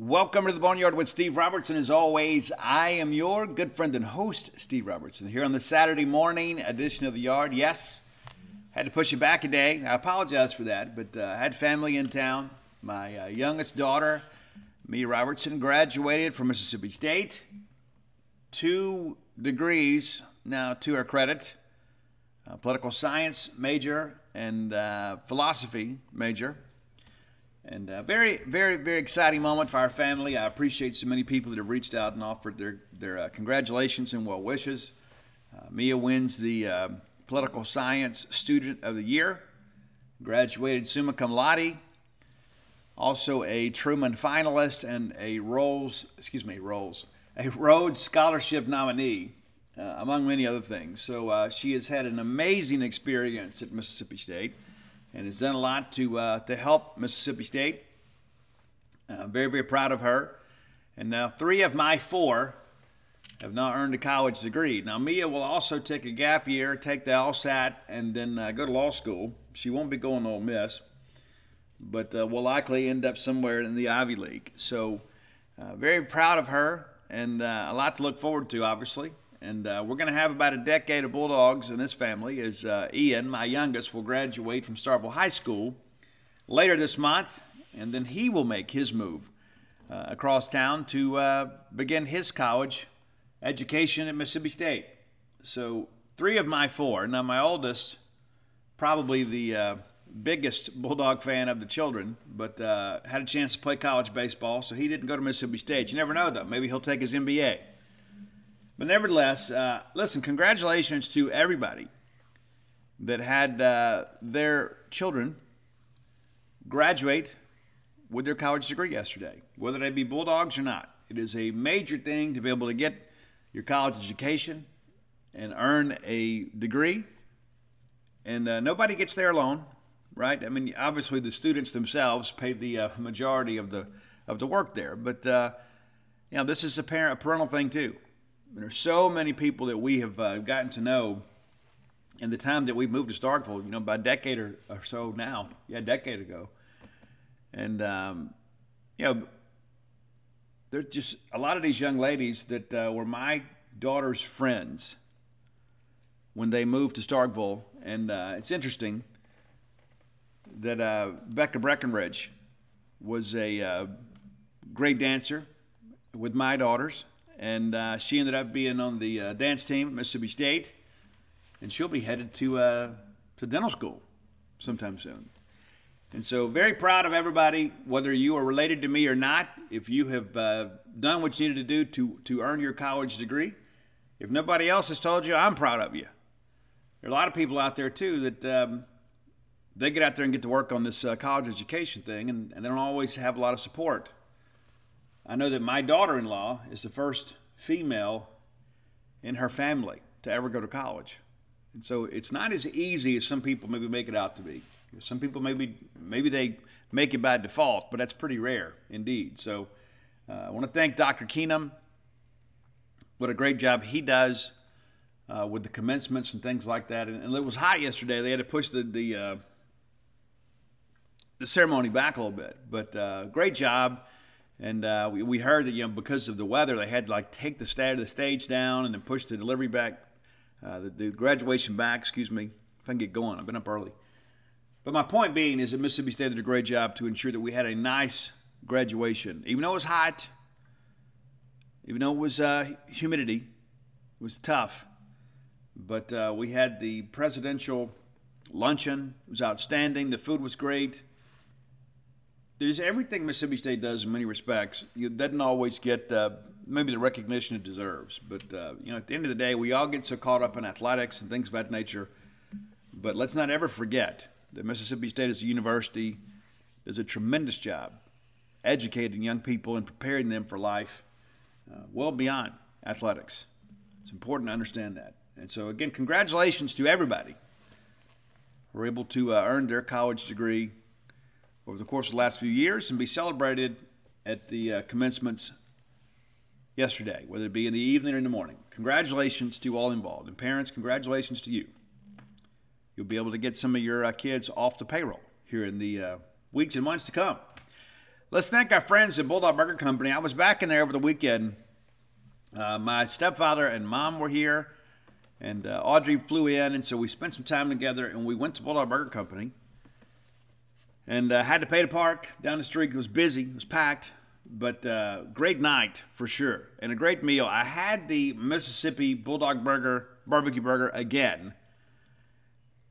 Welcome to the Boneyard with Steve Robertson. As always, I am your good friend and host, Steve Robertson, here on the Saturday morning edition of the Yard. Yes, had to push it back a day. I apologize for that, but uh, I had family in town. My uh, youngest daughter, Mia Robertson, graduated from Mississippi State. Two degrees, now to her credit political science major and uh, philosophy major. And uh, very, very, very exciting moment for our family. I appreciate so many people that have reached out and offered their, their uh, congratulations and well wishes. Uh, Mia wins the uh, Political Science Student of the Year, graduated summa cum laude, also a Truman finalist and a Rolls, excuse me, Rolls, a Rhodes Scholarship nominee, uh, among many other things. So uh, she has had an amazing experience at Mississippi State and has done a lot to uh, to help Mississippi State. Uh, very very proud of her. And now three of my four have not earned a college degree. Now Mia will also take a gap year, take the LSAT, and then uh, go to law school. She won't be going to Ole Miss, but uh, will likely end up somewhere in the Ivy League. So uh, very proud of her, and uh, a lot to look forward to, obviously. And uh, we're going to have about a decade of Bulldogs in this family as uh, Ian, my youngest, will graduate from Starkville High School later this month, and then he will make his move uh, across town to uh, begin his college education at Mississippi State. So, three of my four. Now, my oldest, probably the uh, biggest Bulldog fan of the children, but uh, had a chance to play college baseball, so he didn't go to Mississippi State. You never know, though. Maybe he'll take his MBA. But nevertheless, uh, listen, congratulations to everybody that had uh, their children graduate with their college degree yesterday, whether they be Bulldogs or not. It is a major thing to be able to get your college education and earn a degree. And uh, nobody gets there alone, right? I mean, obviously the students themselves pay the uh, majority of the of the work there, but uh, you know this is a parent a parental thing too. There's so many people that we have uh, gotten to know in the time that we moved to Starkville, you know, about a decade or, or so now, yeah, a decade ago. And, um, you know, there's just a lot of these young ladies that uh, were my daughter's friends when they moved to Starkville. And uh, it's interesting that uh, Becca Breckenridge was a uh, great dancer with my daughters and uh, she ended up being on the uh, dance team at Mississippi State, and she'll be headed to uh, to dental school sometime soon. And so, very proud of everybody, whether you are related to me or not. If you have uh, done what you needed to do to to earn your college degree, if nobody else has told you, I'm proud of you. There are a lot of people out there too that. Um, they get out there and get to work on this uh, college education thing, and, and they don't always have a lot of support. I know that my daughter in law is the first female in her family to ever go to college. And so it's not as easy as some people maybe make it out to be. Some people maybe maybe they make it by default, but that's pretty rare indeed. So uh, I want to thank Dr. Keenum. What a great job he does uh, with the commencements and things like that. And, and, it was hot yesterday. They had to push the the, uh, the ceremony back a little bit, but uh, great job. And uh, we, we heard that you know because of the weather, they had to like take the, sta- the stage down and then push the delivery back, uh, the, the, graduation back. Excuse me, if I can get going. I've been up early. But my point being is that Mississippi State did a great job to ensure that we had a nice graduation, even though it was hot, even though it was uh, humidity, it was tough. But uh, we had the presidential luncheon. It was outstanding. The food was great there's everything Mississippi State does in many respects. It doesn't always get uh, maybe the recognition it deserves, but uh, you know, at the end of the day, we all get so caught up in athletics and things of that nature. But let's not ever forget that Mississippi State as a university does a tremendous job educating young people and preparing them for life uh, well beyond athletics. It's important to understand that. And so, again, congratulations to everybody who were able to uh, earn their college degree over the course of the last few years and be celebrated at the uh, commencements yesterday, whether it be in the evening or in the morning. Congratulations to all involved. And parents, congratulations to you. You'll be able to get some of your uh, kids off the payroll here in the uh, weeks and months to come. Let's thank our friends at Bulldog Burger Company. I was back in there over the weekend. Uh, my stepfather and mom were here, and uh, Audrey flew in, and so we spent some time together, and we went to Bulldog Burger Company and uh, had to pay to park down the street. It was busy, it was packed, but uh, great night for sure, and a great meal. I had the Mississippi Bulldog Burger, barbecue burger again.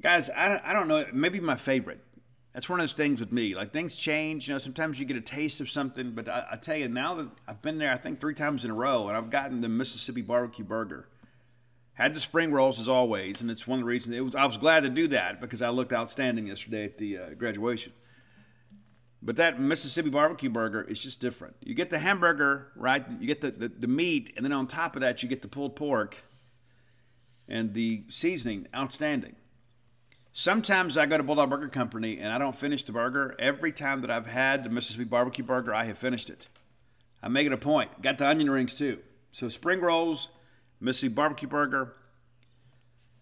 Guys, I, I don't know, maybe my favorite. That's one of those things with me. Like things change, you know. Sometimes you get a taste of something, but I, I tell you now that I've been there, I think three times in a row, and I've gotten the Mississippi barbecue burger. Had the spring rolls as always, and it's one of the reasons it was. I was glad to do that because I looked outstanding yesterday at the uh, graduation. But that Mississippi barbecue burger is just different. You get the hamburger, right? You get the, the, the, meat, and then on top of that, you get the pulled pork and the seasoning, outstanding. Sometimes I go to Bulldog Burger Company and I don't finish the burger. Every time that I've had the Mississippi barbecue burger, I have finished it. I make it a point. Got the onion rings too. So spring rolls, Mississippi barbecue burger,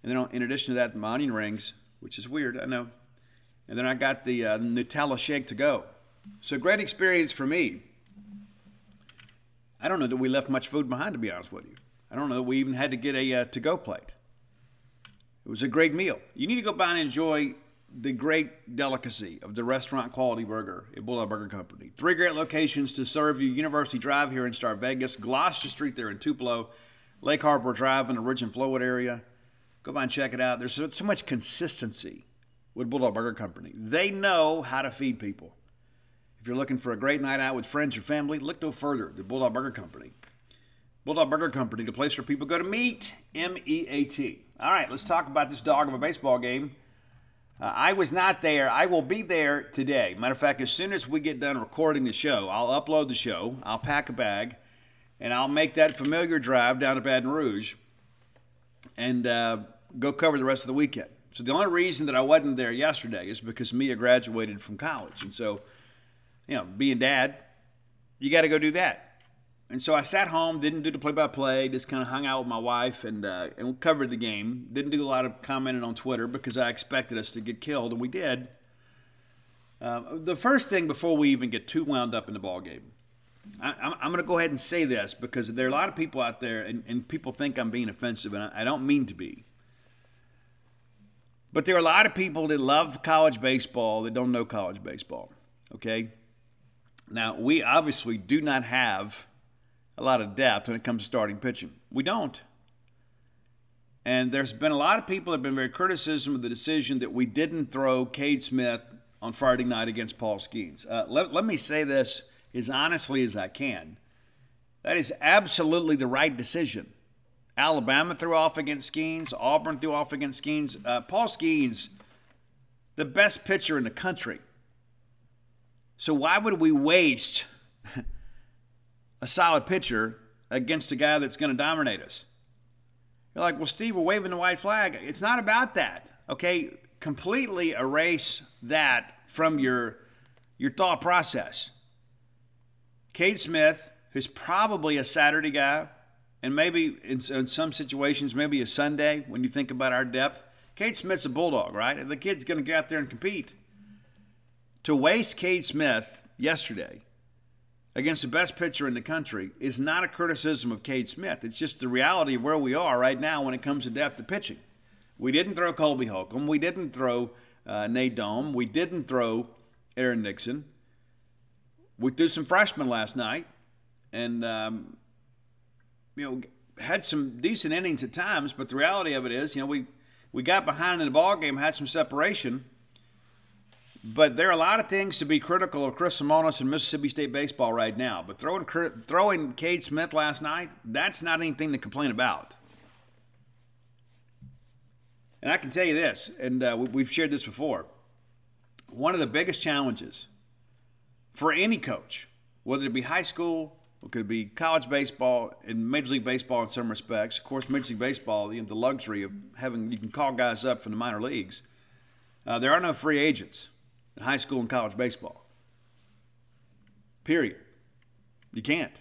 and then in addition to that, my onion rings, which is weird, I know. And then I got the uh, Nutella shake to go. So great experience for me. I don't know that we left much food behind, to be honest with you. I don't know that we even had to get a uh, to-go plate. It was a great meal. You need to go by and enjoy the great delicacy of the restaurant quality burger at Bulldog Burger Company. Three great locations to serve you University Drive here in Star Vegas, Gloster Street there in Tupelo, Lake Harbor Drive in the Ridge and Flowood area. Go by and check it out. There's so, so much consistency with Bulldog Burger Company. They know how to feed people. If you're looking for a great night out with friends or family, look no further than Bulldog Burger Company. Bulldog Burger Company, the place where people go to meet, M E A T. All right, let's talk about this dog of a baseball game. Uh, I was not there. I will be there today. Matter of fact, as soon as we get done recording the show, I'll upload the show, I'll pack a bag, and I'll make that familiar drive down to Baton Rouge and uh, go cover the rest of the weekend. So the only reason that I wasn't there yesterday is because Mia graduated from college. And so, you know, being dad, you got to go do that and so I sat home, didn't do the play-by-play, just kind of hung out with my wife and uh, and covered the game. Didn't do a lot of commenting on Twitter because I expected us to get killed, and we did. Uh, the first thing before we even get too wound up in the ball game, I, am going to go ahead and say this because there are a lot of people out there, and, and people think I'm being offensive, and I, I don't mean to be. But there are a lot of people that love college baseball that don't know college baseball. Okay, now we obviously do not have a lot of depth when it comes to starting pitching. We don't. And there's been a lot of people that have been very criticism of the decision that we didn't throw Cade Smith on Friday night against Paul Skenes. Uh, let, let me say this as honestly as I can. That is absolutely the right decision. Alabama threw off against Skenes. Auburn threw off against Skenes. Uh, Paul Skenes, the best pitcher in the country. So why would we waste a solid pitcher against a guy that's going to dominate us. You're like, well, Steve, we're waving the white flag. It's not about that. Okay, completely erase that from your your thought process. Cade Smith, who's probably a Saturday guy, and maybe in, in, some situations, maybe a Sunday when you think about our depth. Cade Smith's a bulldog, right? The kid's going to get out there and compete. To waste Cade Smith yesterday against the best pitcher in the country is not a criticism of Cade Smith. It's just the reality of where we are right now when it comes to depth of pitching. We didn't throw Colby Holcomb. We didn't throw uh, Nate Dohm. We didn't throw Aaron Nixon. We threw some freshmen last night, and um, you know had some decent innings at times. But the reality of it is, you know, we we got behind in the ball game, had some separation, but there are a lot of things to be critical of Chris Lemonis and Mississippi State baseball right now. But throwing throwing Cade Smith last night, that's not anything to complain about. And I can tell you this, and uh, we've shared this before. One of the biggest challenges for any coach, whether it be high school, it could be college baseball and Major League Baseball in some respects. Of course, Major League Baseball, you know, the luxury of having you can call guys up from the minor leagues. Uh, there are no free agents in high school and college baseball. Period. You can't.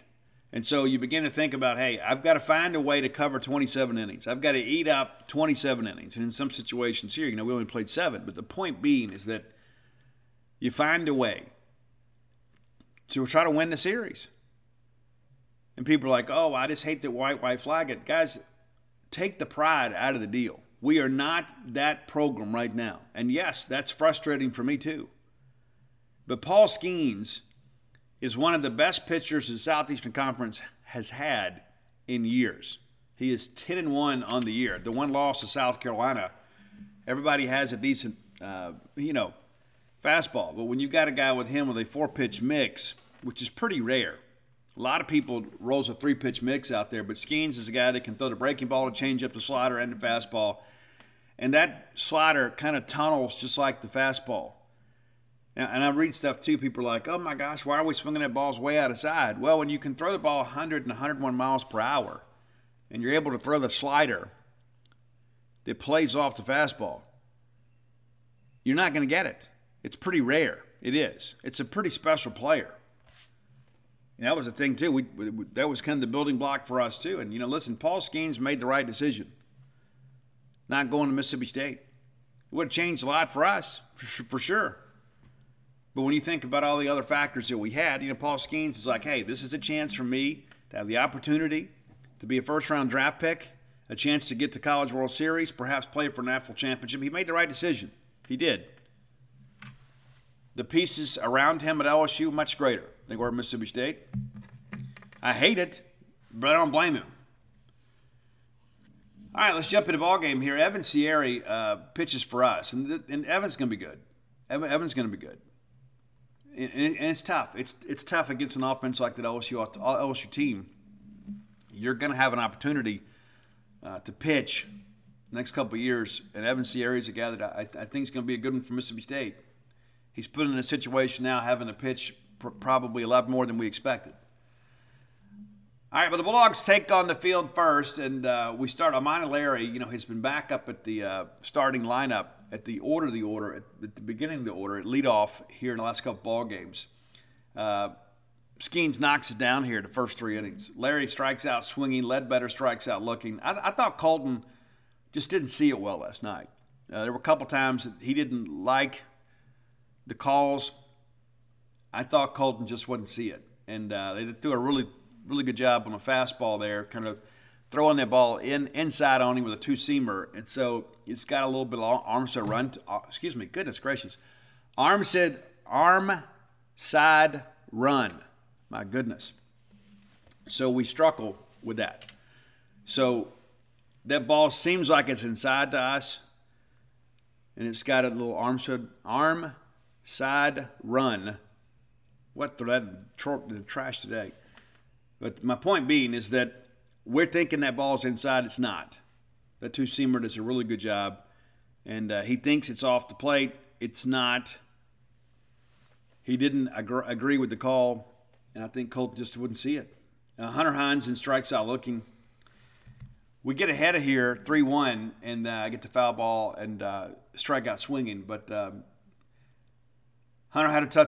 And so you begin to think about, hey, I've got to find a way to cover 27 innings. I've got to eat up 27 innings. And in some situations here, you know, we only played seven. But the point being is that you find a way to try to win the series. And people are like, oh, I just hate that white, white flag it. Guys, take the pride out of the deal. We are not that program right now. And yes, that's frustrating for me too. But Paul Skenes is one of the best pitchers the Southeastern Conference has had in years. He is 10 and 1 on the year. The one loss to South Carolina, everybody has a decent, uh, you know, fastball. But when you've got a guy with him with a four pitch mix, which is pretty rare, a lot of people rolls a three pitch mix out there, but Skenes is a guy that can throw the breaking ball, to change up the slider, and the fastball. And that slider kind of tunnels just like the fastball. And I read stuff too. People are like, oh my gosh, why are we swinging that balls way out of side? Well, when you can throw the ball 100 and 101 miles per hour, and you're able to throw the slider that plays off the fastball, you're not going to get it. It's pretty rare. It is. It's a pretty special player. And that was the thing too. We, we, that was kind of the building block for us too. And you know, listen, Paul Skenes made the right decision, not going to Mississippi State. It would have changed a lot for us, for, for sure. But when you think about all the other factors that we had, you know, Paul Skenes is like, hey, this is a chance for me to have the opportunity to be a first round draft pick, a chance to get to College World Series, perhaps play for a national championship. He made the right decision. He did. The pieces around him at LSU much greater they were Mississippi State. I hate it, but I don't blame him. All right, let's jump into the ball game here. Evan Siary uh, pitches for us, and, and Evan's going to be good. Evan, Evan's going to be good, and, and, it's tough. It's it's tough against an offense like that LSU LSU team. You're going to have an opportunity uh, to pitch next couple years, and Evan Siary is a guy that I, I think is going to be a good one for Mississippi State. He's put in a situation now having to pitch pr- probably a lot more than we expected. All right, but the Bulldogs take on the field first, and uh, we start. Amani Larry, you know, has been back up at the uh, starting lineup at the order of the order, at, at, the beginning of the order, at leadoff here in the last couple ball games. Uh, Skenes knocks it down here the first three innings. Larry strikes out swinging. Ledbetter strikes out looking. I, I thought Colton just didn't see it well last night. Uh, there were a couple times that he didn't like the calls I thought Colton just wouldn't see it, and uh, they do a really really good job on the fastball there, kind of throwing that ball in inside on him with a two seamer, and so it's got a little bit of arm side run. To, uh, excuse me, goodness gracious, arm said arm side run. My goodness. So we struggle with that. So that ball seems like it's inside to us, and it's got a little arm side arm side run what that the trash today. But my point being is that we're thinking that ball's inside. It's not. That two seamer does a really good job, and uh, he thinks it's off the plate. It's not. He didn't agree, agree with the call, and I think Colt just wouldn't see it. Uh, Hunter Hines and strikes out looking. We get ahead of here 3 1 and uh, get the foul ball and uh, strike out swinging, but um, Hunter had a touch.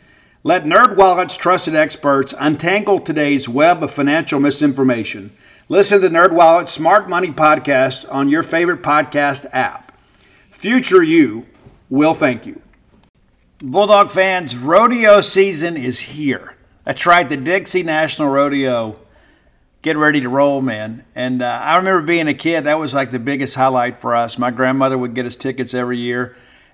Let NerdWallet's trusted experts untangle today's web of financial misinformation. Listen to NerdWallet's Smart Money Podcast on your favorite podcast app. Future you will thank you. Bulldog fans, rodeo season is here. That's right, the Dixie National Rodeo. Get ready to roll, man. And uh, I remember being a kid, that was like the biggest highlight for us. My grandmother would get us tickets every year,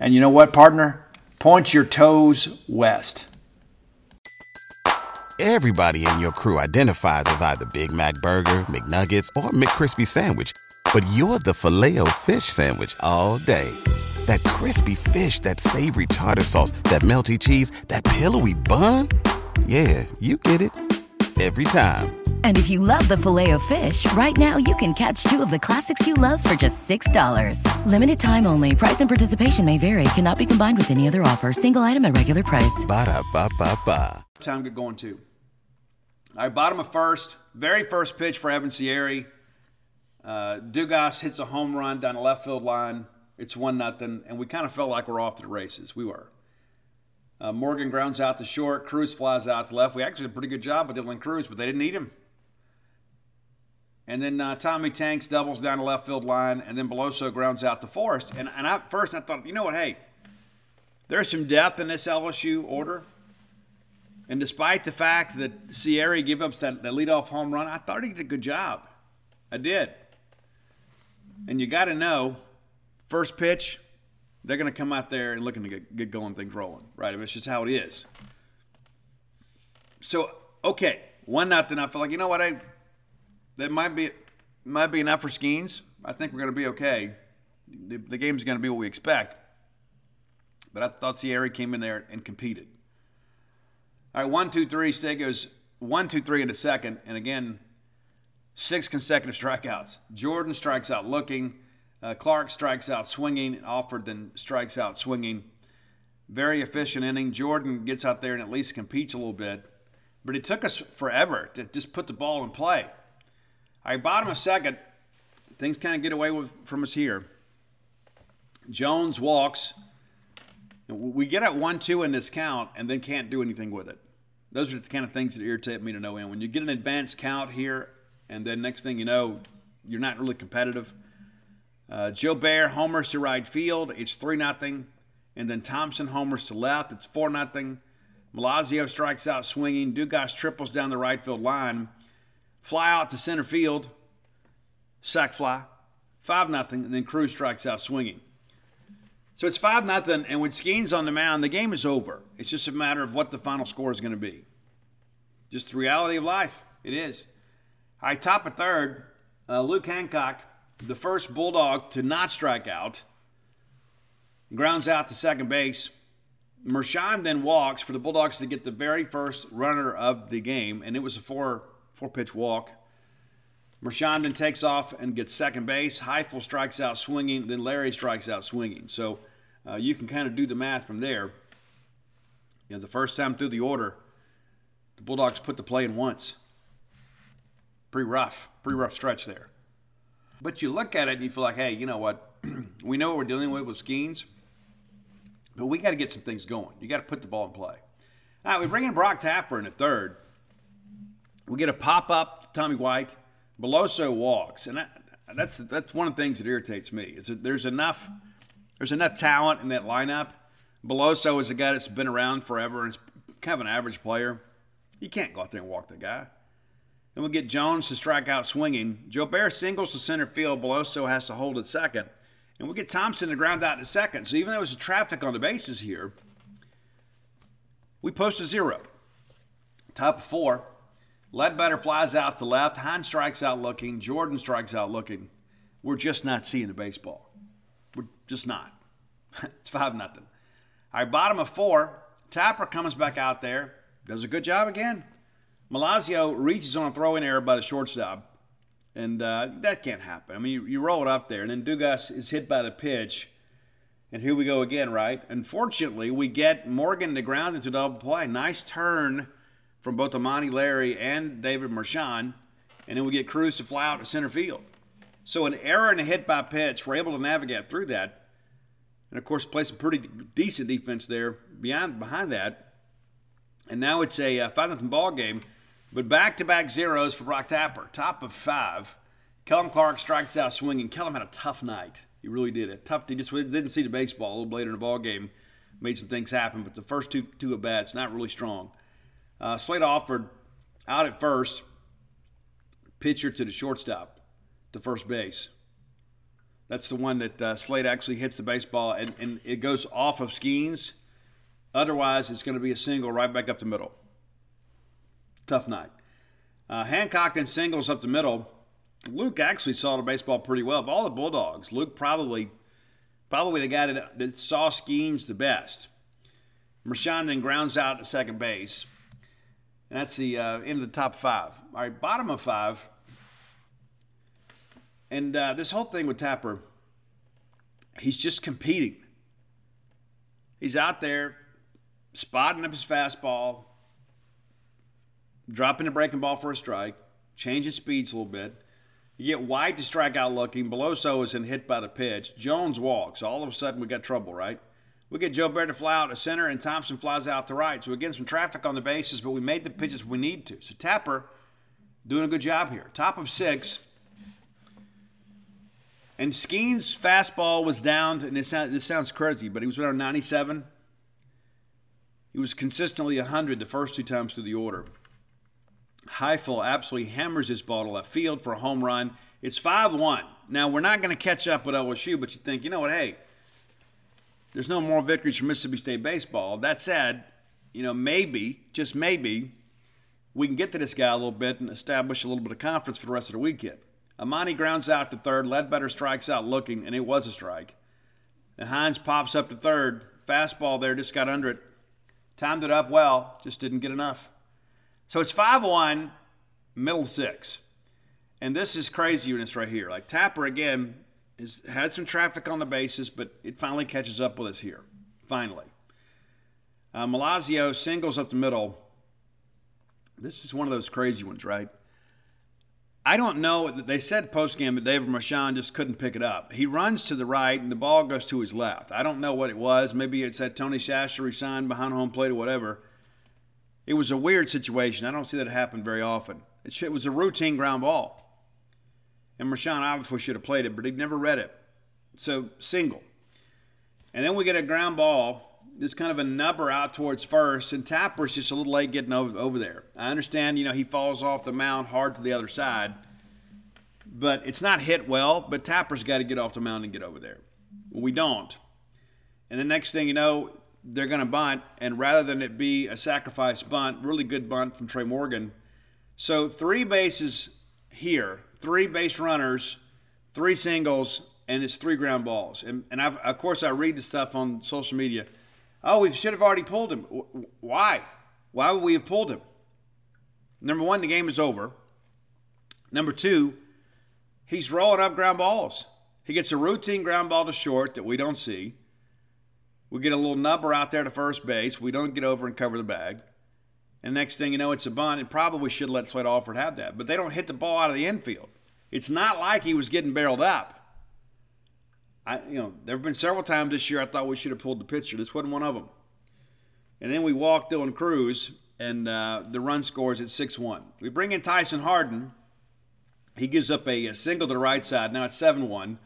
and you know what, partner? Point your toes west. Everybody in your crew identifies as either Big Mac Burger, McNuggets, or McCrispy Sandwich. But you're the filet fish Sandwich all day. That crispy fish, that savory tartar sauce, that melty cheese, that pillowy bun. Yeah, you get it every time. And if you love the filet of fish, right now you can catch two of the classics you love for just $6. Limited time only. Price and participation may vary. Cannot be combined with any other offer. Single item at regular price. Ba da ba ba ba. Time get going too. All right, bottom of first. Very first pitch for Evan Siary. Uh, Dugas hits a home run down the left field line. It's one nothing, and we kind of felt like we're off to the races. We were. Uh, Morgan grounds out to short. Crews flies out to left. We actually did a pretty good job with Dylan Crews, but they didn't need him. And then uh, Tommy Tanks doubles down the left field line, and then Beloso grounds out to Forrest. And, and I, first I thought, you know what, hey, there's some depth in this LSU order. And despite the fact that Siary gave up that, that leadoff home run, I thought he did a good job. I did. And you got to know, first pitch, they're going to come out there and looking to get, get going, things rolling, right? I mean, it's just how it is. So, okay, one nothing. I feel like you know what I that might be might be enough for Skenes. I think we're going to be okay. The, the game's going to be what we expect. But I thought Siary came in there and competed. All right, one, two, three. Stay goes one, two, three into second, and again, six consecutive strikeouts. Jordan strikes out looking. Uh, Clark strikes out swinging. Alford then strikes out swinging. Very efficient inning. Jordan gets out there and at least competes a little bit. But it took us forever to just put the ball in play. All right, bottom of second. Things kind of get away with, from us here. Jones walks. We get at 1 2 in this count and then can't do anything with it. Those are the kind of things that irritate me to no end. When you get an advanced count here, and then next thing you know, you're not really competitive. Uh, Bear homers to right field. It's 3 nothing, And then Thompson homers to left. It's 4 0. Milazzo strikes out swinging. Dugas triples down the right field line. Fly out to center field. Sack fly. 5 nothing, And then Crews strikes out swinging. So it's 5 nothing, And with Skenes on the mound, the game is over. It's just a matter of what the final score is going to be. Just the reality of life. It is. I top a third. Uh, Luke Hancock the first Bulldog to not strike out, grounds out to second base. Mershon then walks for the Bulldogs to get the very first runner of the game, and it was a four four pitch walk. Mershon then takes off and gets second base. Highfield strikes out swinging, then Larry strikes out swinging. So uh, you can kind of do the math from there. You know, the first time through the order, the Bulldogs put the play in once. Pretty rough, pretty rough stretch there. But you look at it and you feel like, hey, you know what? we know what we're dealing with with Skenes, but we got to get some things going. You got to put the ball in play. All right, we bring in Brock Tapper in the third. We get a pop up Tommy White. Beloso walks, and that, that's that's one of the things that irritates me. Is that there's enough there's enough talent in that lineup. Beloso is a guy that's been around forever and is kind of an average player. You can't go out there and walk the guy. Then we get Jones to strike out swinging. Jobert singles to center field. Beloso has to hold at second. And we get Thompson to ground out to second. So even though there's traffic on the bases here, we post a zero. Top of four. Ledbetter flies out to left. Hines strikes out looking. Jordan strikes out looking. We're just not seeing the baseball. We're just not. it's 5 nothing. All right, bottom of four. Tapper comes back out there. Does a good job again. Milazzo reaches on a throw in error by the shortstop. And uh, that can't happen. I mean, you, you, roll it up there, and then Dugas is hit by the pitch. And here we go again, right? Unfortunately, we get Morgan to ground into double play. Nice turn from both Amani Larry and David Mershon. And then we get Crews to fly out to center field. So an error and a hit by pitch, we're able to navigate through that. And of course, play some pretty decent defense there beyond behind that. And now it's a uh, 5 0 ball game. But back to back zeros for Brock Tapper. Top of five. Kellum Clark strikes out swinging. Kellum had a tough night. He really did. A tough. He just didn't see the baseball a little later in the ball game. Made some things happen, but the first two two at bats not really strong. Uh, Slade Alford out at first. Pitcher to the shortstop, to first base. That's the one that uh, Slade actually hits the baseball, and, and it goes off of Skenes. Otherwise, it's going to be a single right back up the middle tough night. Uh, Hancock and singles up the middle. Luke actually saw the baseball pretty well. Of all the Bulldogs, Luke probably probably the guy that, that saw Skenes the best. Mershon then grounds out to second base. That's the uh, end of the top five. All right, bottom of five. And uh, this whole thing with Tapper, he's just competing. He's out there spotting up his fastball, dropping the breaking ball for a strike, changing speeds a little bit. You get White to strike out looking. Beloso is in hit by the pitch. Jones walks. All of a sudden, we got trouble, right? We get Jobert to fly out to center, and Thompson flies out to right. So again, some traffic on the bases, but we made the pitches we need to. So Tapper doing a good job here. Top of six. And Skenes' fastball was down, and this sounds, this sounds crazy, but he was around 97. He was consistently 100 the first two times through the order. Highfield absolutely hammers his ball to left field for a home run. It's 5 1. Now, we're not going to catch up with LSU, but you think, you know what, hey, there's no more victories for Mississippi State baseball. That said, you know, maybe, just maybe, we can get to this guy a little bit and establish a little bit of confidence for the rest of the weekend. Amani grounds out to third. Ledbetter strikes out looking, and it was a strike. And Hines pops up to third. Fastball there, just got under it. Timed it up well, just didn't get enough. So it's 5 1, middle six. And this is crazy units right here. Like Tapper, again, has had some traffic on the bases, but it finally catches up with us here. Finally. Uh, Milazzo singles up the middle. This is one of those crazy ones, right? I don't know. They said post game that David Mershon just couldn't pick it up. He runs to the right and the ball goes to his left. I don't know what it was. Maybe it's that Tony Chachere signed behind home plate or whatever. It was a weird situation. I don't see that happen very often. It was a routine ground ball. And Mershon obviously should have played it, but he never read it. So single. And then we get a ground ball. Just kind of a nubber out towards first, and Tapper's just a little late getting over, over there. I understand, you know, he falls off the mound hard to the other side, but it's not hit well. But Tapper's got to get off the mound and get over there. We don't. And the next thing you know, they're going to bunt, and rather than it be a sacrifice bunt, really good bunt from Trey Morgan. So three bases here, three base runners, three singles, and it's three ground balls. And, and I've, of course, I read the stuff on social media. Oh, we should have already pulled him. Why? Why would we have pulled him? Number one, the game is over. Number two, he's rolling up ground balls. He gets a routine ground ball to short that we don't see. We get a little nubber out there to first base. We don't get over and cover the bag. And next thing you know, it's a bunt. And probably should let Slade Alford have that. But they don't hit the ball out of the infield. It's not like he was getting barreled up. I, you know, there have been several times this year I thought we should have pulled the pitcher. This wasn't one of them. And then we walk Dylan Crews, and uh, the run scores at 6 1. We bring in Tyson Harden. He gives up a, a single to the right side. Now it's 7 1.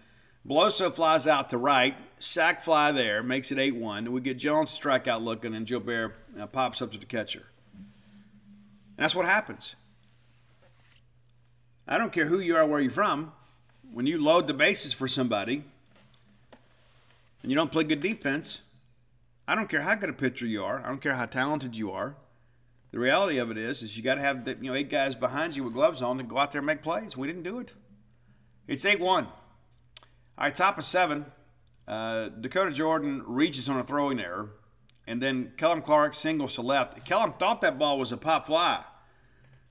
Beloso flies out to right. Sack fly there, makes it 8 1. We get Jones strikeout looking, and Gilbert uh, pops up to the catcher. And that's what happens. I don't care who you are, where you're from. When you load the bases for somebody and you don't play good defense, I don't care how good a pitcher you are. I don't care how talented you are. The reality of it is, is you got to have the, you know eight guys behind you with gloves on to go out there and make plays. We didn't do it. It's eight one. All right, top of seven. Uh, Dakota Jordan reaches on a throwing error, and then Kellum Clark singles to left. Kellum thought that ball was a pop fly.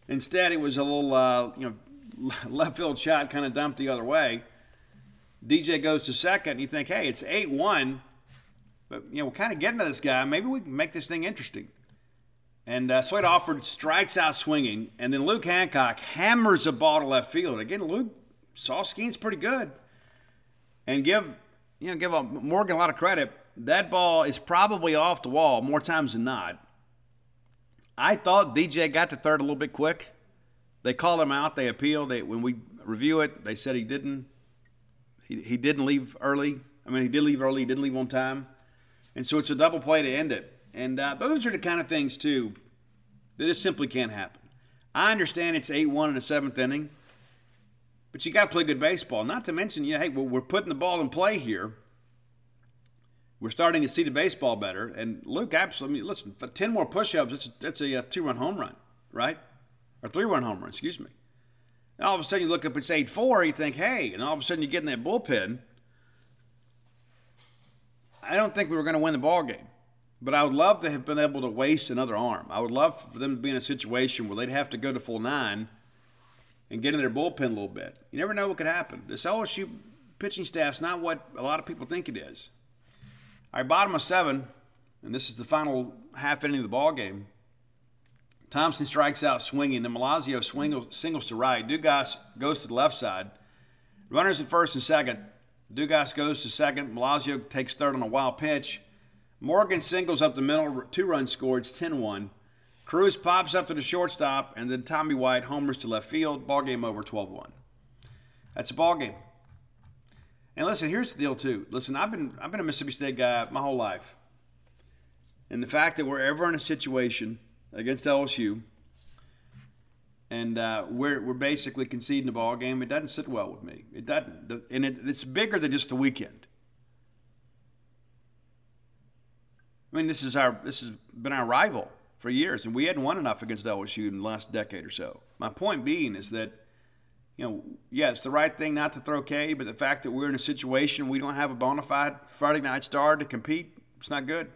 Instead, it was a little uh, you know left field shot kind of dumped the other way. DJ goes to second, and you think, hey, it's 8 1, but you know, we're kind of getting to this guy. Maybe we can make this thing interesting. And uh, Slade Alford strikes out swinging, and then Luke Hancock hammers a ball to left field. Again, Luke saw Skenes pretty good. And give you know give Morgan a lot of credit. That ball is probably off the wall more times than not. I thought DJ got to third a little bit quick. They called him out. They appealed. They, when we review it, they said he didn't. He, he didn't leave early. I mean, he did leave early. He didn't leave on time, and so it's a double play to end it. And uh, those are the kind of things too that just simply can't happen. I understand it's eight one in the seventh inning, but you got to play good baseball. Not to mention, you know, hey, we're putting the ball in play here. We're starting to see the baseball better. And Luke, absolutely, listen, for ten more push-ups, that's, that's a, a two-run home run, right? or three run home run, excuse me. And all of a sudden you look up, it's 8 4, you think, hey, and all of a sudden you get in that bullpen. I don't think we were going to win the ball game, but I would love to have been able to waste another arm. I would love for them to be in a situation where they'd have to go to full nine and get in their bullpen a little bit. You never know what could happen. This LSU pitching staff's not what a lot of people think it is. Bottom of seven, and this is the final half inning of the ball game. Thompson strikes out swinging. Then Milazzo swingles, singles to right. Dugas goes to the left side. Runners at first and second. Dugas goes to second. Milazzo takes third on a wild pitch. Morgan singles up the middle. Two runs scored. It's 10 1. Crews pops up to the shortstop, and then Tommy White homers to left field. Ball game over 12 1. That's a ball game. And listen, here's the deal too. Listen, I've been I've been a Mississippi State guy my whole life. And the fact that we're ever in a situation against LSU, and uh, we're we're basically conceding the ball game. It doesn't sit well with me. It doesn't, and it, it's bigger than just the weekend. I mean, this is our this has been our rival for years, and we hadn't won enough against LSU in the last decade or so. My point being is that, you know, yeah, it's the right thing not to throw K, but the fact that we're in a situation we don't have a bona fide Friday night star to compete, it's not good.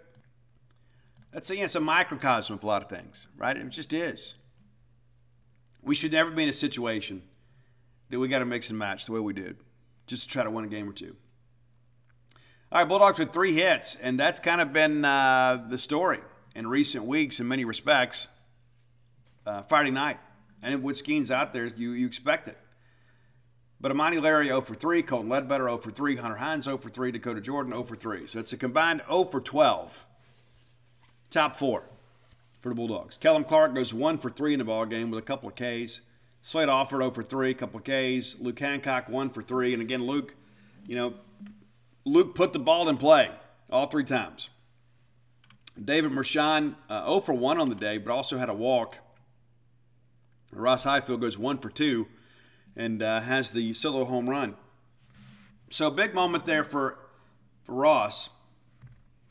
That's a, you it's a microcosm of a lot of things, right? It just is. We should never be in a situation that we got to mix and match the way we did, just to try to win a game or two. All right, Bulldogs with three hits, and that's kind of been uh, the story in recent weeks in many respects. Uh, Friday night, and with Skenes out there, you, you expect it. But Amani Larry 0 for 3, Colton Ledbetter 0 for 3, Hunter Hines 0 for 3, Dakota Jordan 0 for 3. So it's a combined 0 for 12 Top four for the Bulldogs. Kellum Clark goes one for three in the ball game with a couple of Ks. Slade Alford 0 for three, a couple of Ks. Luke Hancock one for three, and again Luke, you know, Luke put the ball in play all three times. David Mershon uh, 0 for 1 on the day, but also had a walk. Ross Highfield goes 1 for 2 and uh, has the solo home run. So big moment there for for Ross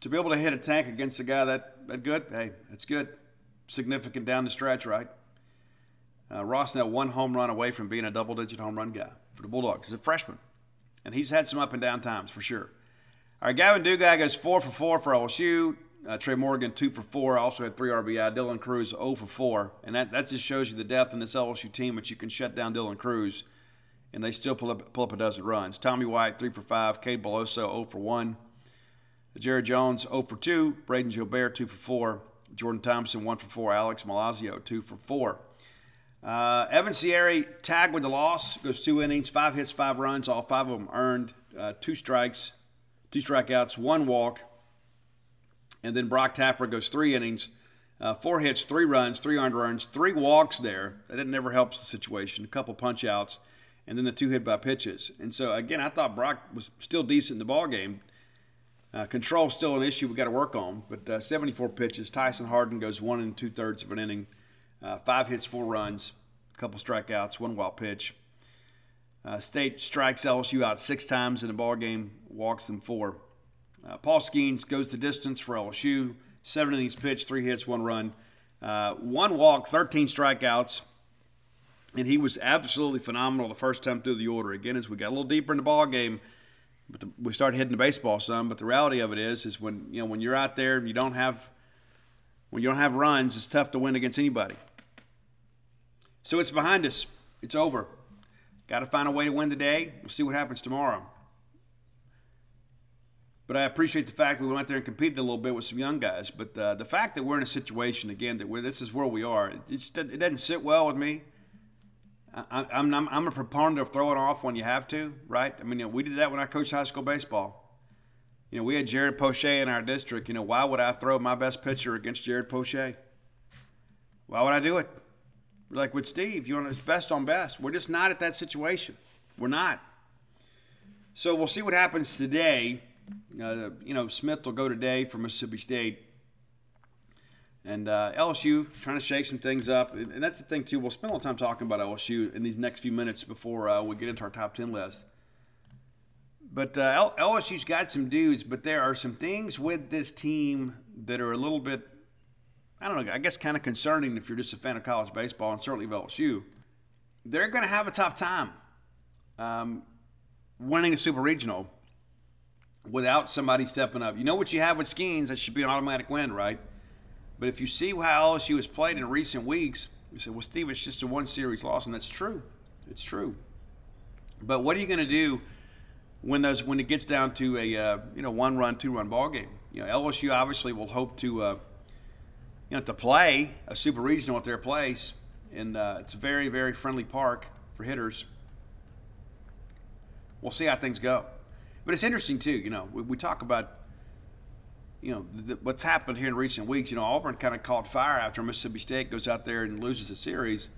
to be able to hit a tank against a guy that, that good, hey, that's good. Significant down the stretch, right? Uh, Ross now one home run away from being a double digit home run guy for the Bulldogs. He's a freshman, and he's had some up and down times for sure. All right, Gavin Dugas goes four for four for LSU. Uh, Trey Morgan two for four, also had three RBI. Dylan Crews, 0 for four, and that, that just shows you the depth in this LSU team. But you can shut down Dylan Crews, and they still pull up, pull up a dozen runs. Tommy White three for five. Cade Beloso 0 for one. Jared Jones 0 for 2, Braden Gilbert 2 for 4, Jordan Thompson 1 for 4, Alex Milazzo 2 for 4. Uh, Evan Siary tagged with the loss, goes two innings, five hits, five runs, all five of them earned, uh, two strikes, two strikeouts, one walk. And then Brock Tapper goes three innings, uh, four hits, three runs, three earned runs, three walks there. That never helps the situation. A couple punch outs, and then the two hit by pitches. And so again, I thought Brock was still decent in the ball game. Uh, still an issue we got to work on, but uh, 74 pitches. Tyson Hardin goes one and two thirds of an inning, uh, five hits, four runs, a couple strikeouts, one wild pitch. Uh, State strikes LSU out six times in the ball game, walks them four. Uh, Paul Skenes goes the distance for LSU. Seven innings pitched, three hits, one run, uh, one walk, 13 strikeouts, and he was absolutely phenomenal the first time through the order. Again, as we got a little deeper in the ball game, but the, we started hitting the baseball some. But the reality of it is, is when you know when you're out there you don't have when you don't have runs, it's tough to win against anybody. So it's behind us. It's over. Got to find a way to win today. We'll see what happens tomorrow. But I appreciate the fact we went out there and competed a little bit with some young guys. But uh, the fact that we're in a situation again that we're, this is where we are, it, just, it doesn't sit well with me. I, am I'm, I'm a proponent of throwing off when you have to, right? I mean, you know, we did that when I coached high school baseball. You know, we had Jared Poche in our district. You know, why would I throw my best pitcher against Jared Poche? Why would I do it? Like with Steve, you want best on best. We're just not at that situation. We're not. So we'll see what happens today. Uh, you know, Smith will go today for Mississippi State. And uh, LSU trying to shake some things up. And that's the thing, too. We'll spend a little time talking about LSU in these next few minutes before uh, we get into our top 10 list. But uh, LSU's got some dudes, but there are some things with this team that are a little bit, I don't know, I guess kind of concerning if you're just a fan of college baseball and certainly of LSU. They're going to have a tough time um, winning a super regional without somebody stepping up. You know what you have with Skenes? That should be an automatic win, right? But if you see how LSU has played in recent weeks, you say, well, Steve, it's just a one series loss, and that's true. It's true. But what are you going to do when those when it gets down to a uh, you know one run, two run ball game? You know, LSU obviously will hope to uh, you know to play a super regional at their place, and uh, it's a very very friendly park for hitters. We'll see how things go. But it's interesting too. You know, we, we talk about you know the, what's happened here in recent weeks. You know, Auburn kind of caught fire after Mississippi State goes out there and loses a series.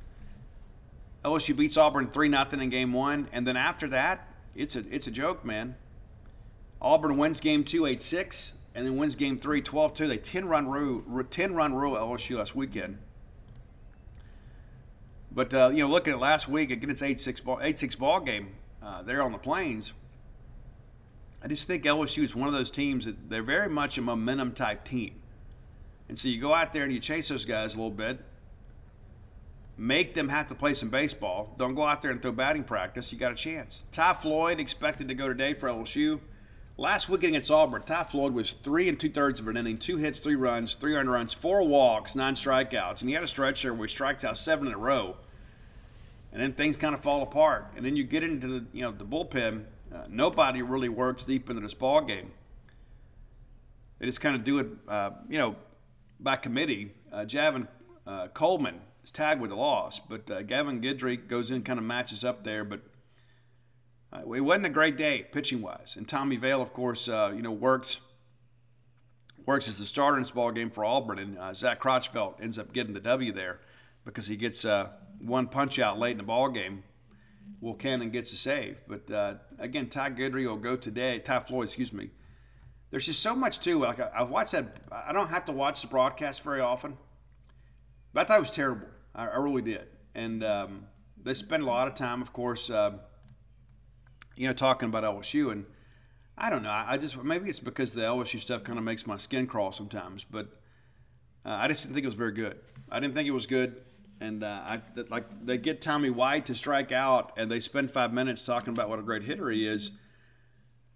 LSU beats Auburn three nothing in game one, and then after that, it's a it's a joke, man. Auburn wins game two, 8 6, and then wins game three, 12 2. They 10 run rule, 10 run rule LSU last weekend. But, uh, you know, looking at last week, again, it's 8 6 ball, 8 6 ball game uh, there on the Plains. I just think LSU is one of those teams that they're very much a momentum type team. And so you go out there and you chase those guys a little bit, make them have to play some baseball. Don't go out there and throw batting practice. You got a chance. Ty Floyd expected to go today for LSU. Last week against Auburn, Ty Floyd was three and two thirds of an inning, two hits, three runs, three earned runs, four walks, nine strikeouts, and he had a stretch there where he striked out seven in a row. And then things kind of fall apart. And then you get into the you know the bullpen uh, nobody really works deep into this ball game. They just kind of do it, uh, you know, by committee. Uh, Javen uh, Coleman is tagged with a loss, but uh, Gavin Guidry goes in, kind of matches up there. But uh, it wasn't a great day pitching wise. And Tommy Vail, of course, you know, works works as the starter in this ball game for Auburn, and Zach Crotchfelt ends up getting the W there because he gets one punch out late in the ball game Will Cannon gets a save. But uh, again, Ty Guidry will go today. Ty Floyd, excuse me. There's just so much too. Like I, have watched that. I don't have to watch the broadcast very often, but I thought it was terrible. I, I really did. And um, they spend a lot of time, of course, uh, you know, talking about LSU. And I don't know. I just maybe it's because the LSU stuff kind of makes my skin crawl sometimes. But uh, I just didn't think it was very good. I didn't think it was good and uh, I, like they get Tommy White to strike out, and they spend five minutes talking about what a great hitter he is.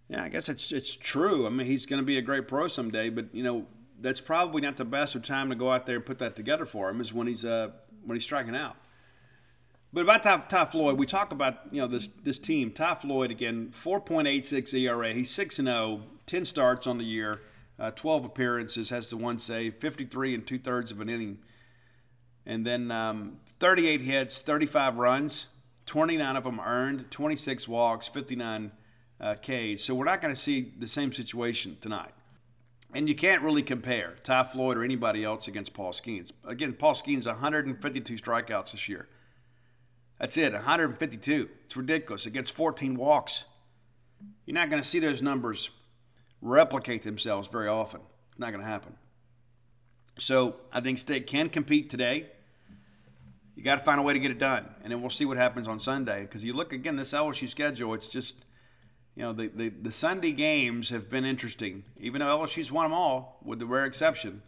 Yeah, I guess it's it's true. I mean, he's going to be a great pro someday, but you know that's probably not the best time to go out there and put that together for him is when he's uh, when he's striking out. But about Ty, Ty, Floyd, we talk about you know this this team. Ty Floyd again, 4.86 ERA. He's six and 0, 10 starts on the year, uh, 12 appearances, has the one save, 53 and two thirds of an inning and then um, 38 hits, 35 runs, 29 of them earned, 26 walks, 59 uh, Ks. So we're not going to see the same situation tonight. And you can't really compare Ty Floyd or anybody else against Paul Skenes. Again, Paul Skenes 152 strikeouts this year. That's it, 152. It's ridiculous against 14 walks. You're not going to see those numbers replicate themselves very often. It's not going to happen. So I think State can compete today. You got to find a way to get it done, and then we'll see what happens on Sunday. Because you look again, this LSU schedule, it's just you know, the, the, the Sunday games have been interesting, even though LSU's won them all, with the rare exception.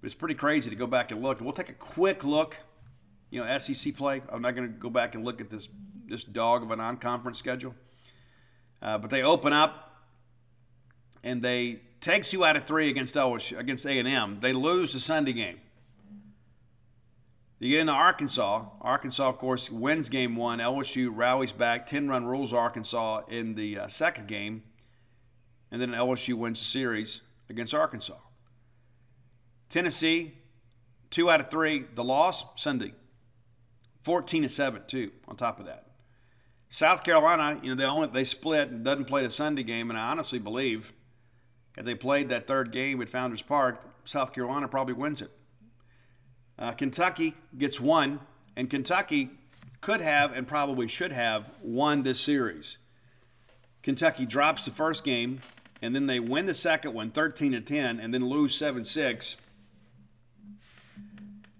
But it's pretty crazy to go back and look. And we'll take a quick look, you know, SEC play. I'm not going to go back and look at this, this dog of a non conference schedule. Uh, but they open up and they take two out of three against LSU, against A&M. They lose the Sunday game. You get into Arkansas. Arkansas, of course, wins game one. LSU rallies back, 10 run rules Arkansas in the uh, second game. And then LSU wins the series against Arkansas. Tennessee, two out of three. The loss, Sunday. 14 to 7, too, on top of that. South Carolina, you know, they only they split and doesn't play the Sunday game, and I honestly believe if they played that third game at Founders Park, South Carolina probably wins it. Uh, Kentucky gets one, and Kentucky could have and probably should have won this series. Kentucky drops the first game, and then they win the second one 13 to 10, and then lose 7 6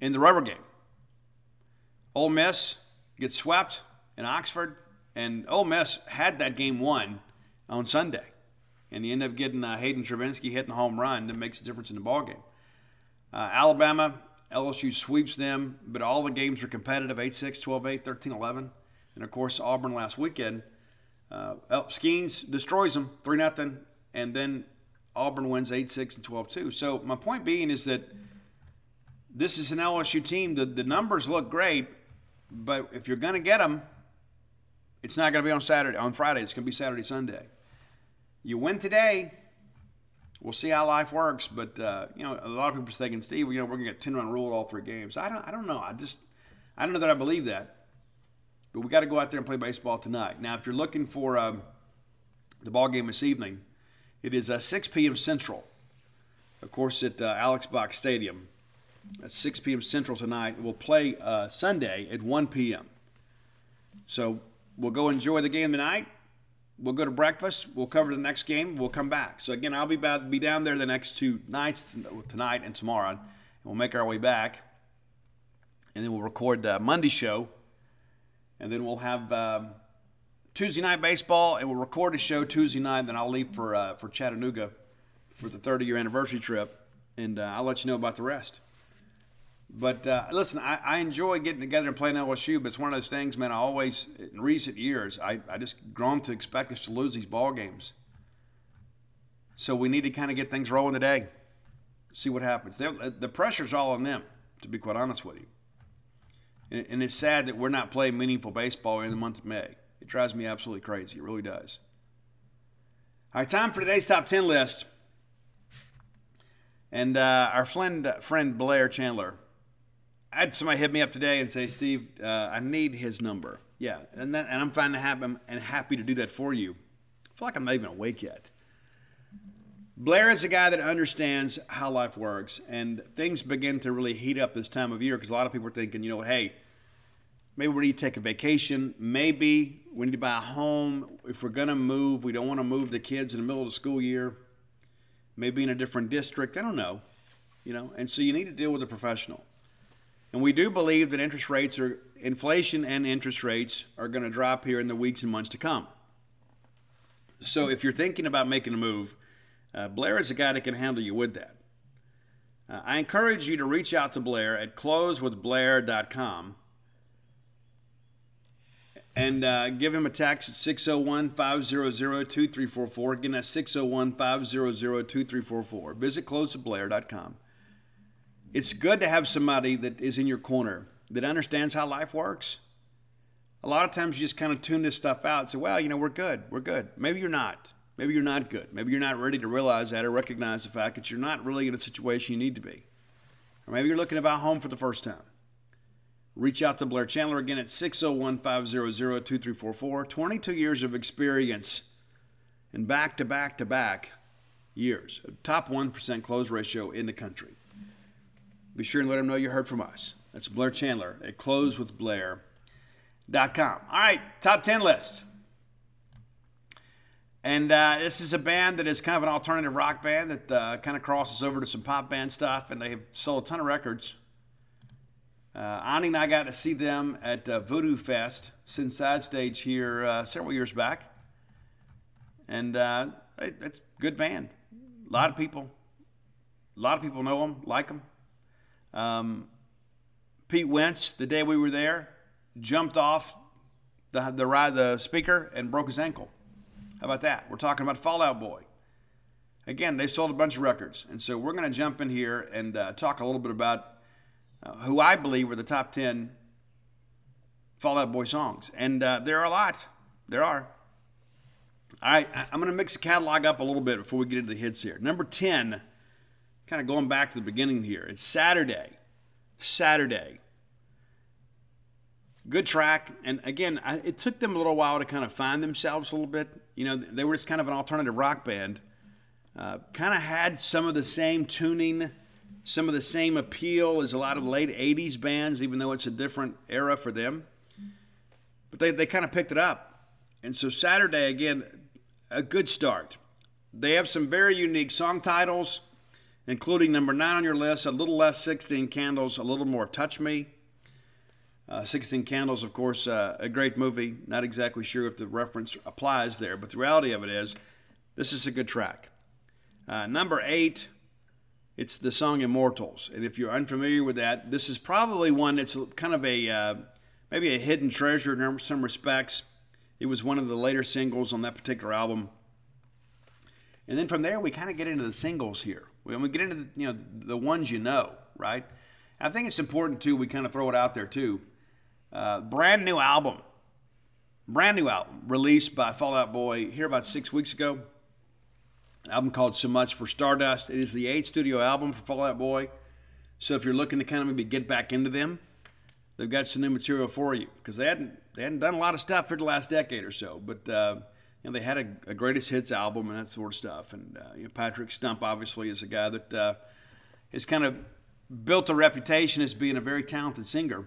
in the rubber game. Ole Miss gets swept in Oxford, and Ole Miss had that game won on Sunday. And you end up getting uh, Hayden Travinski hitting a home run that makes a difference in the ballgame. Uh, Alabama LSU sweeps them, but all the games are competitive 8 6, 12 8, 13 11. And of course, Auburn last weekend. Uh, Skenes destroys them 3 0, and then Auburn wins 8 6 and 12 2. So, my point being is that this is an LSU team. The, the numbers look great, but if you're going to get them, it's not going to be on Saturday, on Friday. It's going to be Saturday, Sunday. You win today, we'll see how life works. But uh, you know, a lot of people are thinking, Steve, you know, we're gonna get ten run rule all three games. I don't, I don't know. I just, I don't know that I believe that. But we got to go out there and play baseball tonight. Now, if you're looking for um, the ball game this evening, it is uh, 6 p.m. Central. Of course, at uh, Alex Box Stadium. At 6 p.m. Central tonight. We'll play uh, Sunday at 1 p.m. So we'll go enjoy the game tonight. We'll go to breakfast. We'll cover the next game. We'll come back. So again, I'll be about, be down there the next two nights, tonight and tomorrow, and we'll make our way back. And then we'll record the Monday show, and then we'll have um, Tuesday night baseball, and we'll record a show Tuesday night. Then I'll leave for uh, for Chattanooga for the 30 year anniversary trip, and uh, I'll let you know about the rest. But uh, listen, I, I, enjoy getting together and playing LSU, but it's one of those things, man. I always, in recent years, I, I just grown to expect us to lose these ball games. So we need to kind of get things rolling today, see what happens. They're, the pressure's all on them, to be quite honest with you. And, and it's sad that we're not playing meaningful baseball in the month of May. It drives me absolutely crazy. It really does. All right, time for today's top 10 list. And uh, our friend, friend Blair Chandler I had somebody hit me up today and say, Steve, uh, I need his number. Yeah, and that, and I'm fine to have him and happy to do that for you. I feel like I'm not even awake yet. Blair is a guy that understands how life works, and things begin to really heat up this time of year because a lot of people are thinking, you know, hey, maybe we need to take a vacation. Maybe we need to buy a home. If we're going to move, we don't want to move the kids in the middle of the school year. Maybe in a different district. I don't know. You know, and so you need to deal with a professional. And we do believe that interest rates are inflation and interest rates are going to drop here in the weeks and months to come. So if you're thinking about making a move, uh, Blair is a guy that can handle you with that. Uh, I encourage you to reach out to Blair at closewithblair.com and uh, give him a text at 601 500 2344. Again, that's 601 500 2344. Visit closewithblair.com it's good to have somebody that is in your corner that understands how life works. A lot of times you just kind of tune this stuff out and say, well, you know, we're good. We're good. Maybe you're not. Maybe you're not good. Maybe you're not ready to realize that or recognize the fact that you're not really in a situation you need to be. Or maybe you're looking to buy a home for the first time. Reach out to Blair Chandler again at 601 500 2344. 22 years of experience and back to back to back years. Top 1% close ratio in the country. Be sure and let them know you heard from us. That's Blair Chandler at closewithblair.com. All right, top 10 list. And uh, this is a band that is kind of an alternative rock band that uh, kind of crosses over to some pop band stuff, and they have sold a ton of records. Uh, Ani and I got to see them at uh, Voodoo Fest, since Side Stage here uh, several years back. And uh, it's a good band. A lot of people, a lot of people know them, like them. Um, Pete Wentz, the day we were there, jumped off the, the ride, the speaker, and broke his ankle. How about that? We're talking about Fall Out Boy. Again, they sold a bunch of records. And so we're going to jump in here and uh, talk a little bit about uh, who I believe were the top 10 Fall Out Boy songs. And uh, there are a lot. There are. All right, I'm going to mix the catalog up a little bit before we get into the hits here. Number 10, kind of going back to the beginning here, it's Saturday. Saturday. Good track. And again, I, it took them a little while to kind of find themselves a little bit. You know, they were just kind of an alternative rock band. Uh, kind of had some of the same tuning, some of the same appeal as a lot of late 80s bands, even though it's a different era for them. But they, they kind of picked it up. And so Saturday, again, a good start. They have some very unique song titles, including number nine on your list, A Little Less 16 Candles, A Little More Touch Me. Uh, 16 Candles, of course, uh, a great movie. Not exactly sure if the reference applies there, but the reality of it is, this is a good track. Uh, number eight, it's the song Immortals. And if you're unfamiliar with that, this is probably one that's kind of a uh, maybe a hidden treasure in some respects. It was one of the later singles on that particular album. And then from there, we kind of get into the singles here. We, we get into the, you know the ones you know, right? I think it's important too. We kind of throw it out there too. Uh, brand new album, brand new album released by Fall Out Boy here about six weeks ago. An album called So Much for Stardust. It is the eighth studio album for Fall Out Boy. So if you're looking to kind of maybe get back into them, they've got some new material for you because they hadn't they hadn't done a lot of stuff for the last decade or so. But uh, you know they had a, a, greatest hits album and that sort of stuff. And uh, you know, Patrick Stump obviously is a guy that uh, has kind of built a reputation as being a very talented singer.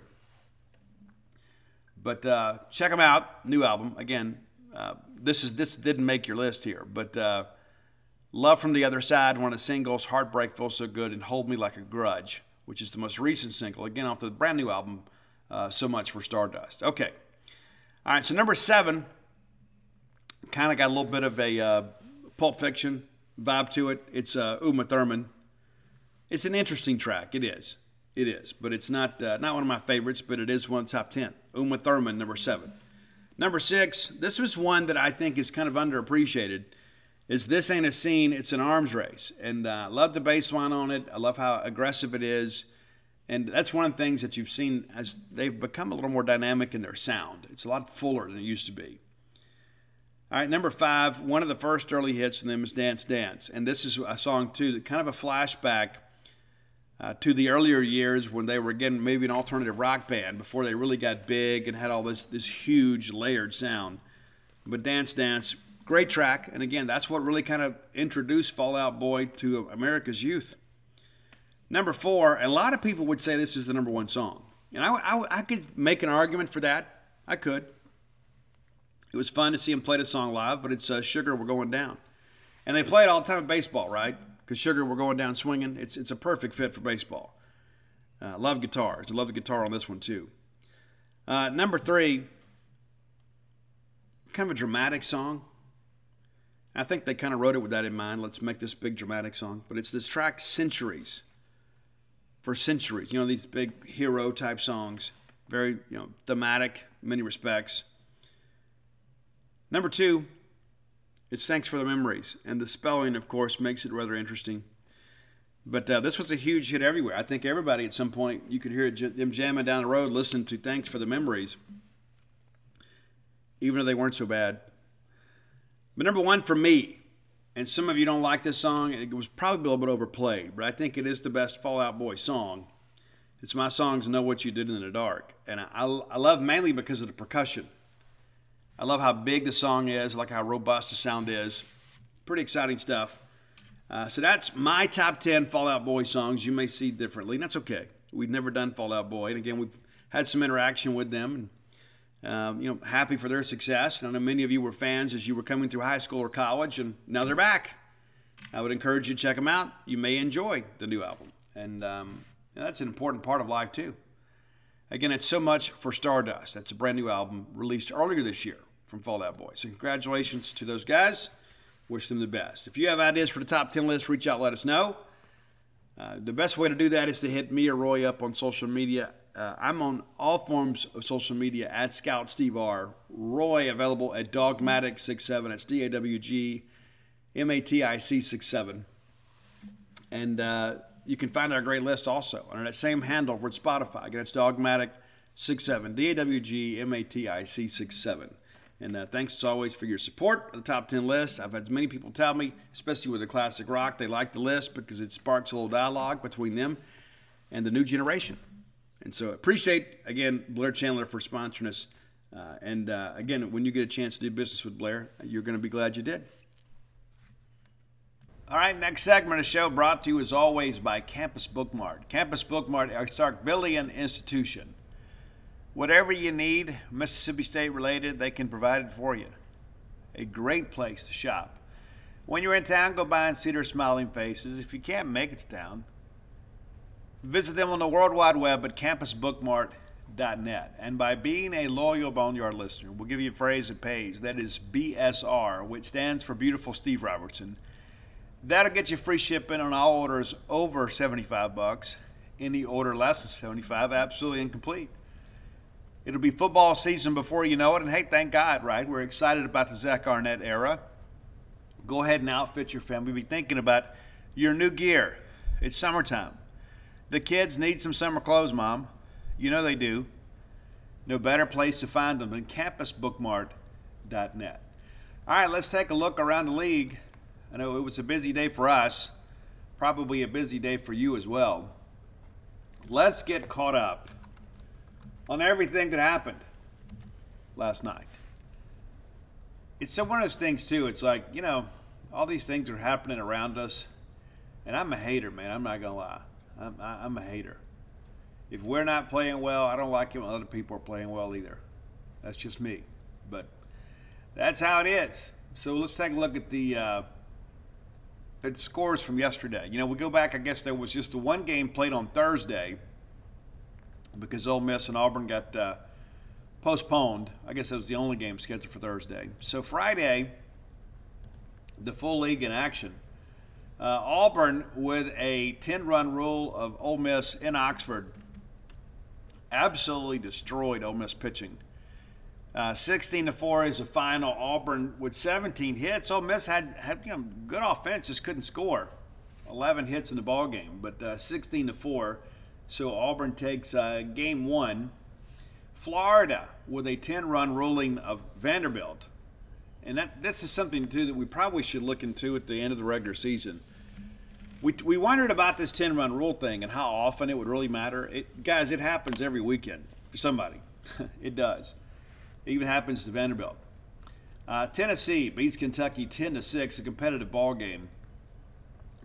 But uh, check them out. New album again. Uh, this is this didn't make your list here, but uh, Love from the Other Side, one of the singles, Heartbreak Feels So Good, and Hold Me Like a Grudge, which is the most recent single, again off the brand new album, uh, So Much for Stardust. Okay. All right, so number seven, kind of got a little bit of a uh, Pulp Fiction vibe to it. It's uh, Uma Thurman. It's an interesting track. It is. It is, but it's not uh, not one of my favorites, but it is one of the top ten. Uma Thurman, number seven. Number six, this was one that I think is kind of underappreciated is this ain't a scene, it's an arms race. And uh, I love the bass line on it. I love how aggressive it is. And that's one of the things that you've seen as they've become a little more dynamic in their sound. It's a lot fuller than it used to be. All right, number five, one of the first early hits from them is Dance Dance. And this is a song, too, that kind of a flashback uh, to the earlier years when they were, again, maybe an alternative rock band before they really got big and had all this, this huge layered sound. But Dance Dance, Great track. And again, that's what really kind of introduced Fall Out Boy to America's youth. Number four, a lot of people would say this is the number one song. And I, I, I could make an argument for that. I could. It was fun to see him play the song live, but it's uh, Sugar, We're Going Down. And they play it all the time at baseball, right? Because Sugar, We're Going Down swinging. It's, it's a perfect fit for baseball. Uh, love guitars. I love the guitar on this one, too. Uh, number three, kind of a dramatic song. I think they kind of wrote it with that in mind. Let's make this big dramatic song. But it's this track, Centuries. For centuries. You know, these big hero type songs. Very, you know, thematic in many respects. Number two, it's Thanks for the Memories. And the spelling, of course, makes it rather interesting. But uh, this was a huge hit everywhere. I think everybody at some point, you could hear them jamming down the road listening to Thanks for the Memories, even if they weren't so bad. But number one for me, and some of you don't like this song, it was probably a little bit overplayed, but I think it is the best Fall Out Boy song, It's my songs Know What You Did in the Dark. And I, I love mainly because of the percussion. I love how big the song is, I like how robust the sound is. Pretty exciting stuff. Uh, so that's my top 10 Fall Out Boy songs. You may see differently, and that's okay. We've never done Fall Out Boy. And again, we've had some interaction with them. And, um, you know, happy for their success. And I know many of you were fans as you were coming through high school or college, and now they're back. I would encourage you to check them out. You may enjoy the new album. And um, that's an important part of life, too. Again, it's so much for Stardust. That's a brand new album released earlier this year from Fall Out Boy. So, congratulations to those guys. Wish them the best. If you have ideas for the top 10 list, reach out, let us know. Uh, the best way to do that is to hit me or Roy up on social media. Uh, I'm on all forms of social media at Scout Steve R. Roy available at Dawgmatic67. It's D A W G M A T I C 67. And uh, you can find our great list also under that same handle for Spotify. Again, it's Dawgmatic67. D A W G M A T I C 67. And uh, thanks as always for your support of the top 10 list. I've had many people tell me, especially with the classic rock, they like the list because it sparks a little dialogue between them and the new generation. And so I appreciate, again, Blair Chandler for sponsoring us. Uh, and uh, again, when you get a chance to do business with Blair, you're going to be glad you did. All right, next segment of the show brought to you as always by Campus Bookmart. Campus Bookmart, our Starkvillian institution. Whatever you need, Mississippi State related, they can provide it for you. A great place to shop. When you're in town, go by and see their smiling faces. If you can't make it to town, visit them on the World Wide Web at campusbookmart.net. And by being a loyal Boneyard listener, we'll give you a phrase that pays. That is BSR, which stands for Beautiful Steve Robertson. That'll get you free shipping on all orders over 75 bucks. Any order less than 75, absolutely incomplete. It'll be football season before you know it. And hey, thank God, right? We're excited about the Zach Arnett era. Go ahead and outfit your family. Be thinking about your new gear. It's summertime. The kids need some summer clothes, Mom. You know they do. No better place to find them than campusbookmart.net. All right, let's take a look around the league. I know it was a busy day for us, probably a busy day for you as well. Let's get caught up on everything that happened last night. It's one of those things, too. It's like, you know, all these things are happening around us. And I'm a hater, man. I'm not to lie. I'm, I'm a hater. If we're not playing well, I don't like it when other people are playing well either. That's just me. But that's how it is. So let's take a look at the uh, at scores from yesterday. You know, we go back. I guess there was just the one game played on Thursday because Ole Miss and Auburn got uh, postponed. I guess that was the only game scheduled for Thursday. So Friday, the full league in action. Uh, Auburn with a 10-run rule of Ole Miss in Oxford absolutely destroyed Ole Miss pitching. Uh, 16 to 4 is the final. Auburn with 17 hits. Ole Miss had, had you know, good offense, just couldn't score. 11 hits in the ball game, but uh, 16 to 4. So Auburn takes uh, game one. Florida with a 10 run ruling of Vanderbilt. And that, this is something, too, that we probably should look into at the end of the regular season. We, we wondered about this 10 run rule thing and how often it would really matter. It, guys, it happens every weekend for somebody. it does. It even happens to Vanderbilt. Uh, Tennessee beats Kentucky 10 to 6, a competitive ball game.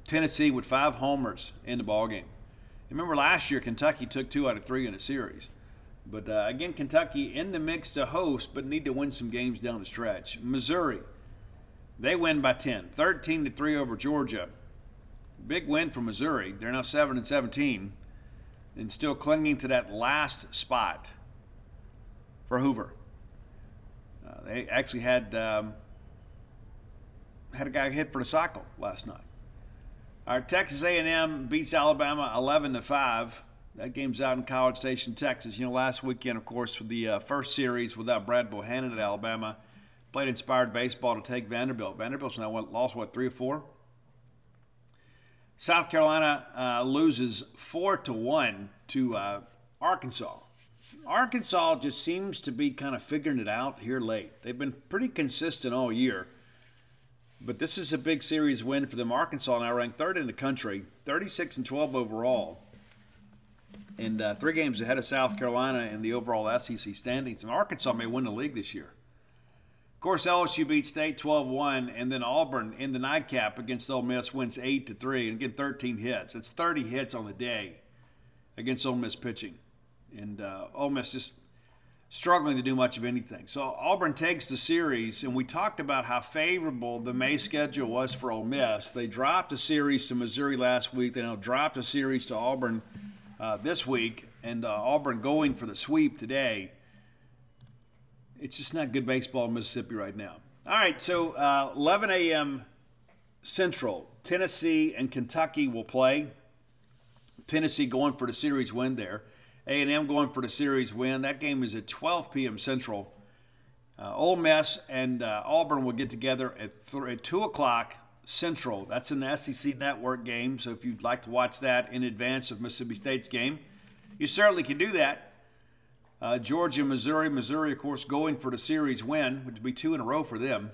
Tennessee with five homers in the ball game. Remember last year, Kentucky took two out of three in a series. But uh, again, Kentucky in the mix to host, but need to win some games down the stretch. Missouri, they win by 10, 13 to 3 over Georgia. Big win for Missouri. They're now 7 and 17 and still clinging to that last spot for Hoover. Uh, they actually had um, had a guy hit for the cycle last night. Our Texas A&M beats Alabama 11 to 5. That game's out in College Station, Texas. You know, last weekend, of course, with the uh, first series without Brad Bohannon at Alabama, played inspired baseball to take Vanderbilt. Vanderbilt's now lost what three or four. South Carolina uh, loses four to one to uh, Arkansas. Arkansas just seems to be kind of figuring it out here late. They've been pretty consistent all year. But this is a big series win for them. Arkansas now ranked third in the country, 36 and 12 overall. and uh, three games ahead of South Carolina in the overall SEC standings. And Arkansas may win the league this year. Of course, LSU beat State 12-1, and then Auburn in the nightcap against Ole Miss wins 8 to 3, and again 13 hits. It's 30 hits on the day against Ole Miss pitching, and uh, Ole Miss just struggling to do much of anything. So Auburn takes the series, and we talked about how favorable the May schedule was for Ole Miss. They dropped a series to Missouri last week. They now dropped a series to Auburn uh, this week, and uh, Auburn going for the sweep today. It's just not good baseball in Mississippi right now. All right, so uh, 11 a.m. Central, Tennessee and Kentucky will play. Tennessee going for the series win there. A&M going for the series win. That game is at 12 p.m. Central. Uh, Ole Miss and uh, Auburn will get together at, th- at 2 o'clock Central. That's an SEC network game, so if you'd like to watch that in advance of Mississippi State's game, you certainly can do that. Uh, Georgia, Missouri. Missouri, of course, going for the series win, which would be two in a row for them.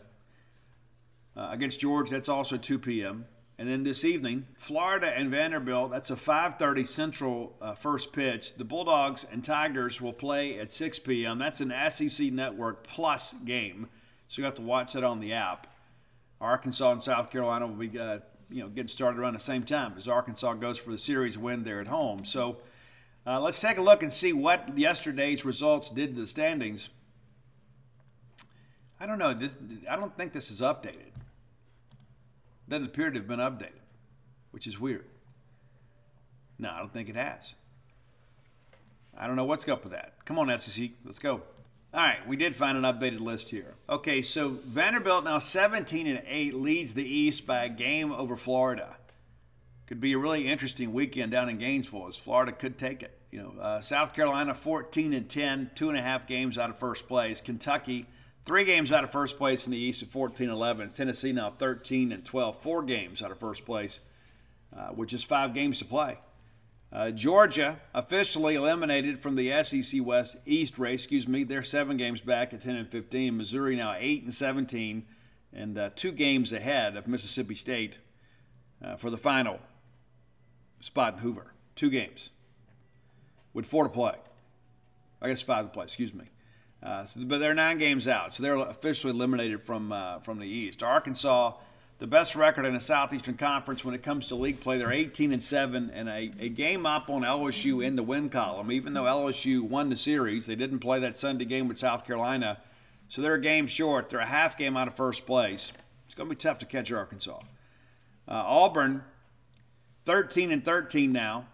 Uh, against Georgia, that's also 2 p.m. And then this evening, Florida and Vanderbilt. That's a 5:30 Central uh, first pitch. The Bulldogs and Tigers will play at 6 p.m. That's an SEC Network Plus game, so you have to watch that on the app. Arkansas and South Carolina will be, uh, you know, getting started around the same time as Arkansas goes for the series win there at home. So uh, let's take a look and see what yesterday's results did to the standings. I don't know. I don't think this is updated doesn't appear to have been updated, which is weird. No, I don't think it has. I don't know what's up with that. Come on, SEC, let's go. All right, we did find an updated list here. Okay, so Vanderbilt now 17 and 8 leads the East by a game over Florida. Could be a really interesting weekend down in Gainesville as Florida could take it. You know, uh, South Carolina 14 and 10, two and a half games out of first place. Kentucky Three games out of first place in the East at 14 11. Tennessee now 13 and 12. Four games out of first place, uh, which is five games to play. Uh, Georgia officially eliminated from the SEC West East race. Excuse me, they're seven games back at 10 and 15. Missouri now 8 and 17, and uh, two games ahead of Mississippi State uh, for the final spot in Hoover. Two games with four to play. I guess five to play. Excuse me. Uh, so, but they're nine games out, so they're officially eliminated from uh, from the East. Arkansas, the best record in the Southeastern Conference when it comes to league play, they're 18 and seven, and a, a game up on LSU in the win column. Even though LSU won the series, they didn't play that Sunday game with South Carolina, so they're a game short. They're a half game out of first place. It's going to be tough to catch Arkansas. Uh, Auburn, 13 and 13 now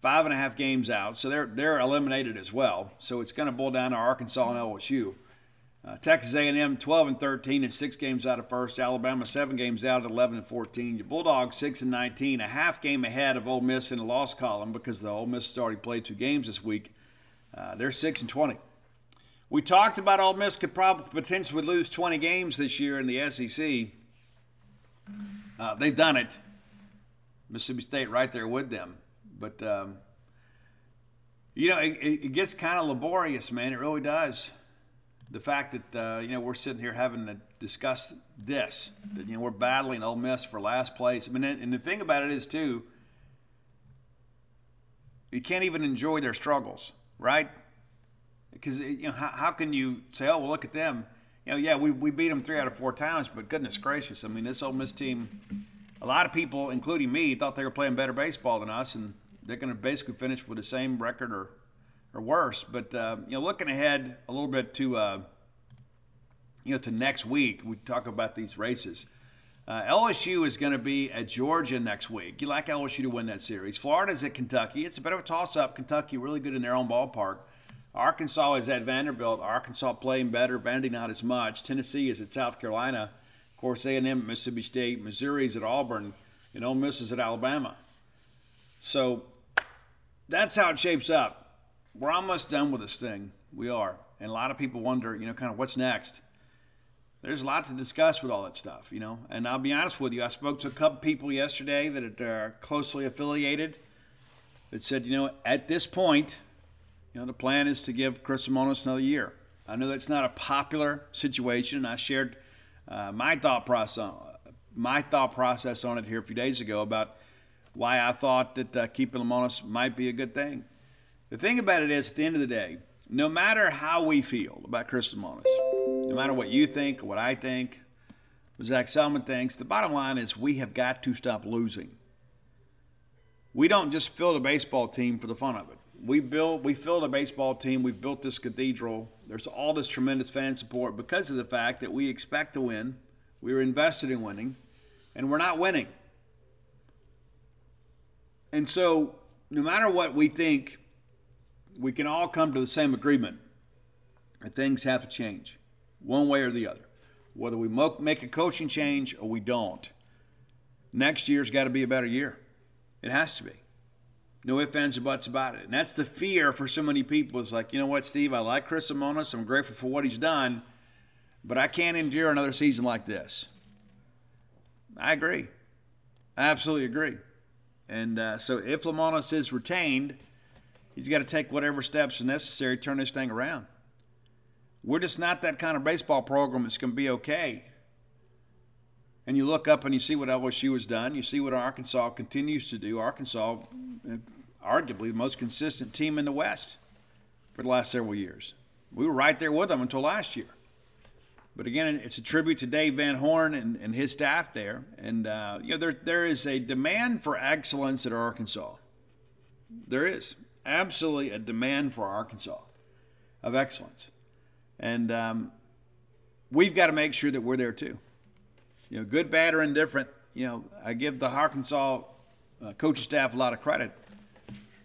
five and a half games out, so they're they're eliminated as well. So it's going to boil down to Arkansas and LSU. Uh, Texas A&M 12 and 13 and six games out of first. Alabama seven games out at 11 and 14. Your Bulldogs six and 19, a half game ahead of Ole Miss in the loss column because the Ole Miss has already played two games this week. Uh, they're six and 20. We talked about Ole Miss could probably potentially lose 20 games this year in the SEC. Uh, they've done it. Mississippi State right there with them. But um, you know, it, it gets kind of laborious, man. It really does. The fact that uh, you know we're sitting here having to discuss this, that you know we're battling Ole Miss for last place. I mean, and the thing about it is too, you can't even enjoy their struggles, right? Because you know how, how can you say, oh well, look at them. You know, yeah, we, we beat them three out of four times, but goodness gracious, I mean, this Ole Miss team, a lot of people, including me, thought they were playing better baseball than us, and they're going to basically finish with the same record or or worse. But uh, you know, looking ahead a little bit to uh, you know to next week, we talk about these races. Uh, LSU is going to be at Georgia next week. You like LSU to win that series. Florida's at Kentucky. It's a bit of a toss-up. Kentucky really good in their own ballpark. Arkansas is at Vanderbilt. Arkansas playing better. Vandy not as much. Tennessee is at South Carolina. Of course, A&M Mississippi State. Missouri is at Auburn. And Ole Miss is at Alabama. So that's how it shapes up. We're almost done with this thing. We are. And a lot of people wonder, you know, kind of what's next. There's a lot to discuss with all that stuff, you know. And I'll be honest with you, I spoke to a couple people yesterday that are closely affiliated that said, you know, at this point, you know, the plan is to give Chris Lemonis another year. I know that's not a popular situation. I shared uh, my thought process, my thought process on it here a few days ago about why I thought that uh, keeping Lemonis might be a good thing. The thing about it is, at the end of the day, no matter how we feel about Chris Lemonis, no matter what you think, what I think, what Zac Selmon thinks, the bottom line is we have got to stop losing. We don't just fill a baseball team for the fun of it. We build, we filled a baseball team. We've built this cathedral. There's all this tremendous fan support because of the fact that we expect to win. We are invested in winning, and we're not winning. And so, no matter what we think, we can all come to the same agreement that things have to change, one way or the other. Whether we make a coaching change or we don't, next year's got to be a better year. It has to be. No ifs, ands, or buts about it. And that's the fear for so many people. It's like, you know what, Steve? I like Chris Lemonis. I'm grateful for what he's done, but I can't endure another season like this. I agree. I absolutely agree. And uh, so if Lemonis is retained, he's got to take whatever steps are necessary to turn this thing around. We're just not that kind of baseball program that's going to be okay. And you look up and you see what LSU has done. You see what Arkansas continues to do. Arkansas, uh, arguably the most consistent team in the West for the last several years. We were right there with them until last year. But again, it's a tribute to Dave Van Horn and, and his staff there. And, uh, you know, there, there is a demand for excellence at Arkansas. There is absolutely a demand for Arkansas of excellence. And um, we've got to make sure that we're there too. You know, good, bad, or indifferent, you know, I give the Arkansas uh, coaching staff a lot of credit.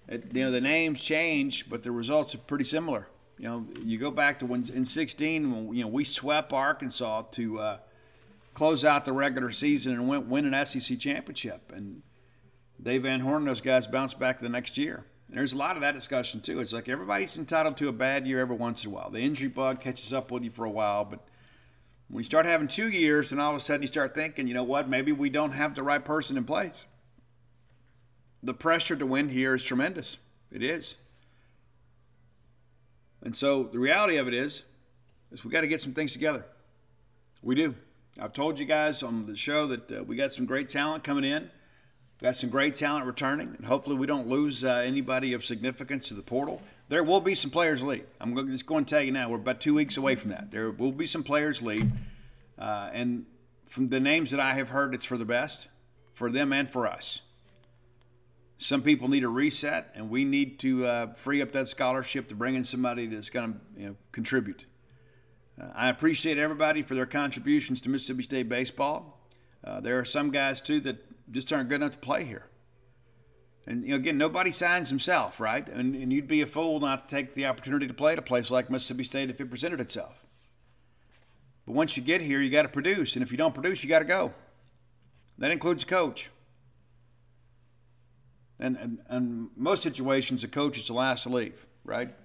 It, you know, the names change, but the results are pretty similar. You know, you go back to when in 16, when, you know, we swept Arkansas to uh, close out the regular season and win, win an SEC championship. And Dave Van Horn and those guys bounced back the next year. And there's a lot of that discussion too. It's like everybody's entitled to a bad year every once in a while. The injury bug catches up with you for a while, but when you start having two years, and all of a sudden you start thinking, you know what, maybe we don't have the right person in place. The pressure to win here is tremendous. It is. And so the reality of it is, is we got to get some things together. We do. I've told you guys on the show that uh, we got some great talent coming in. We got some great talent returning, and hopefully we don't lose uh, anybody of significance to the portal. There will be some players leave. I'm going, just going to tell you now. We're about two weeks away from that. There will be some players leave, uh, and from the names that I have heard, it's for the best, for them and for us. Some people need a reset, and we need to uh, free up that scholarship to bring in somebody that's going to you know, contribute. Uh, I appreciate everybody for their contributions to Mississippi State baseball. Uh, there are some guys too that just aren't good enough to play here. And you know, again, nobody signs himself, right? And, and you'd be a fool not to take the opportunity to play at a place like Mississippi State if it presented itself. But once you get here, you got to produce, and if you don't produce, you got to go. That includes coach. And, and, and most situations, the coach is the last to leave, right?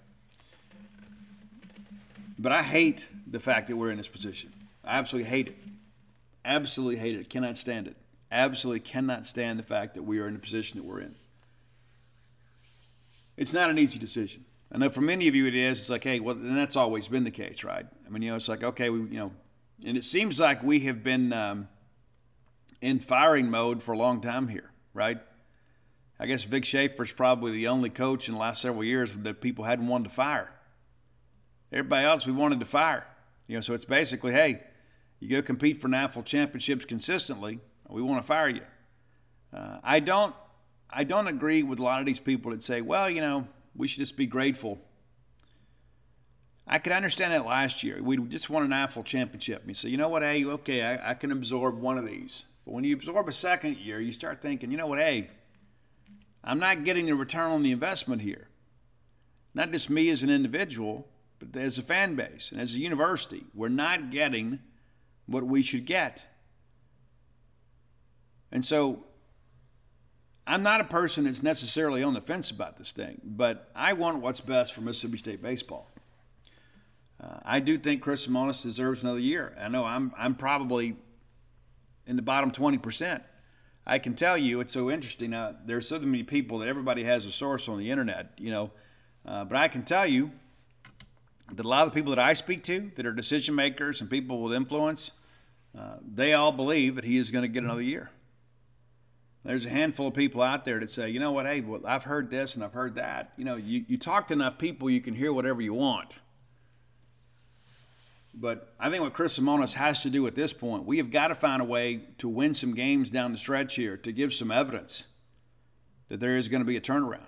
But I hate the fact that we're in this position. I absolutely hate it. Absolutely hate it. Cannot stand it. Absolutely cannot stand the fact that we are in the position that we're in. It's not an easy decision. I know for many of you it is. It's like, hey, well, and that's always been the case, right? I mean, you know, it's like, okay, we, you know, and it seems like we have been um, in firing mode for a long time here, right? I guess Vic Schaefer's probably the only coach in the last several years that people hadn't wanted to fire. Everybody else we wanted to fire. You know, so it's basically, hey, you go compete for national championships consistently, we want to fire you. Uh, I don't, I don't agree with a lot of these people that say, well, you know, we should just be grateful. I could understand that last year. We just won an national championship. You say, you know what, hey, okay, I, I can absorb one of these. But when you absorb a second year, you start thinking, you know what, hey, I'm not getting the return on the investment here. Not just me as an individual, but as a fan base and as a university. We're not getting what we should get. And so I'm not a person that's necessarily on the fence about this thing, but I want what's best for Mississippi State baseball. Uh, I do think Chris Lemonis deserves another year. I know I'm, I'm probably in the bottom 20%. I can tell you it's so interesting. Now, there are so many people that everybody has a source on the internet, you know, uh, but I can tell you that a lot of the people that I speak to that are decision makers and people with influence, uh, they all believe that he is going to get another year. There's a handful of people out there that say, you know what, hey, well, I've heard this and I've heard that. You know, you, you talk to enough people, you can hear whatever you want. But I think what Chris Lemonis has to do at this point, we have got to find a way to win some games down the stretch here to give some evidence that there is going to be a turnaround.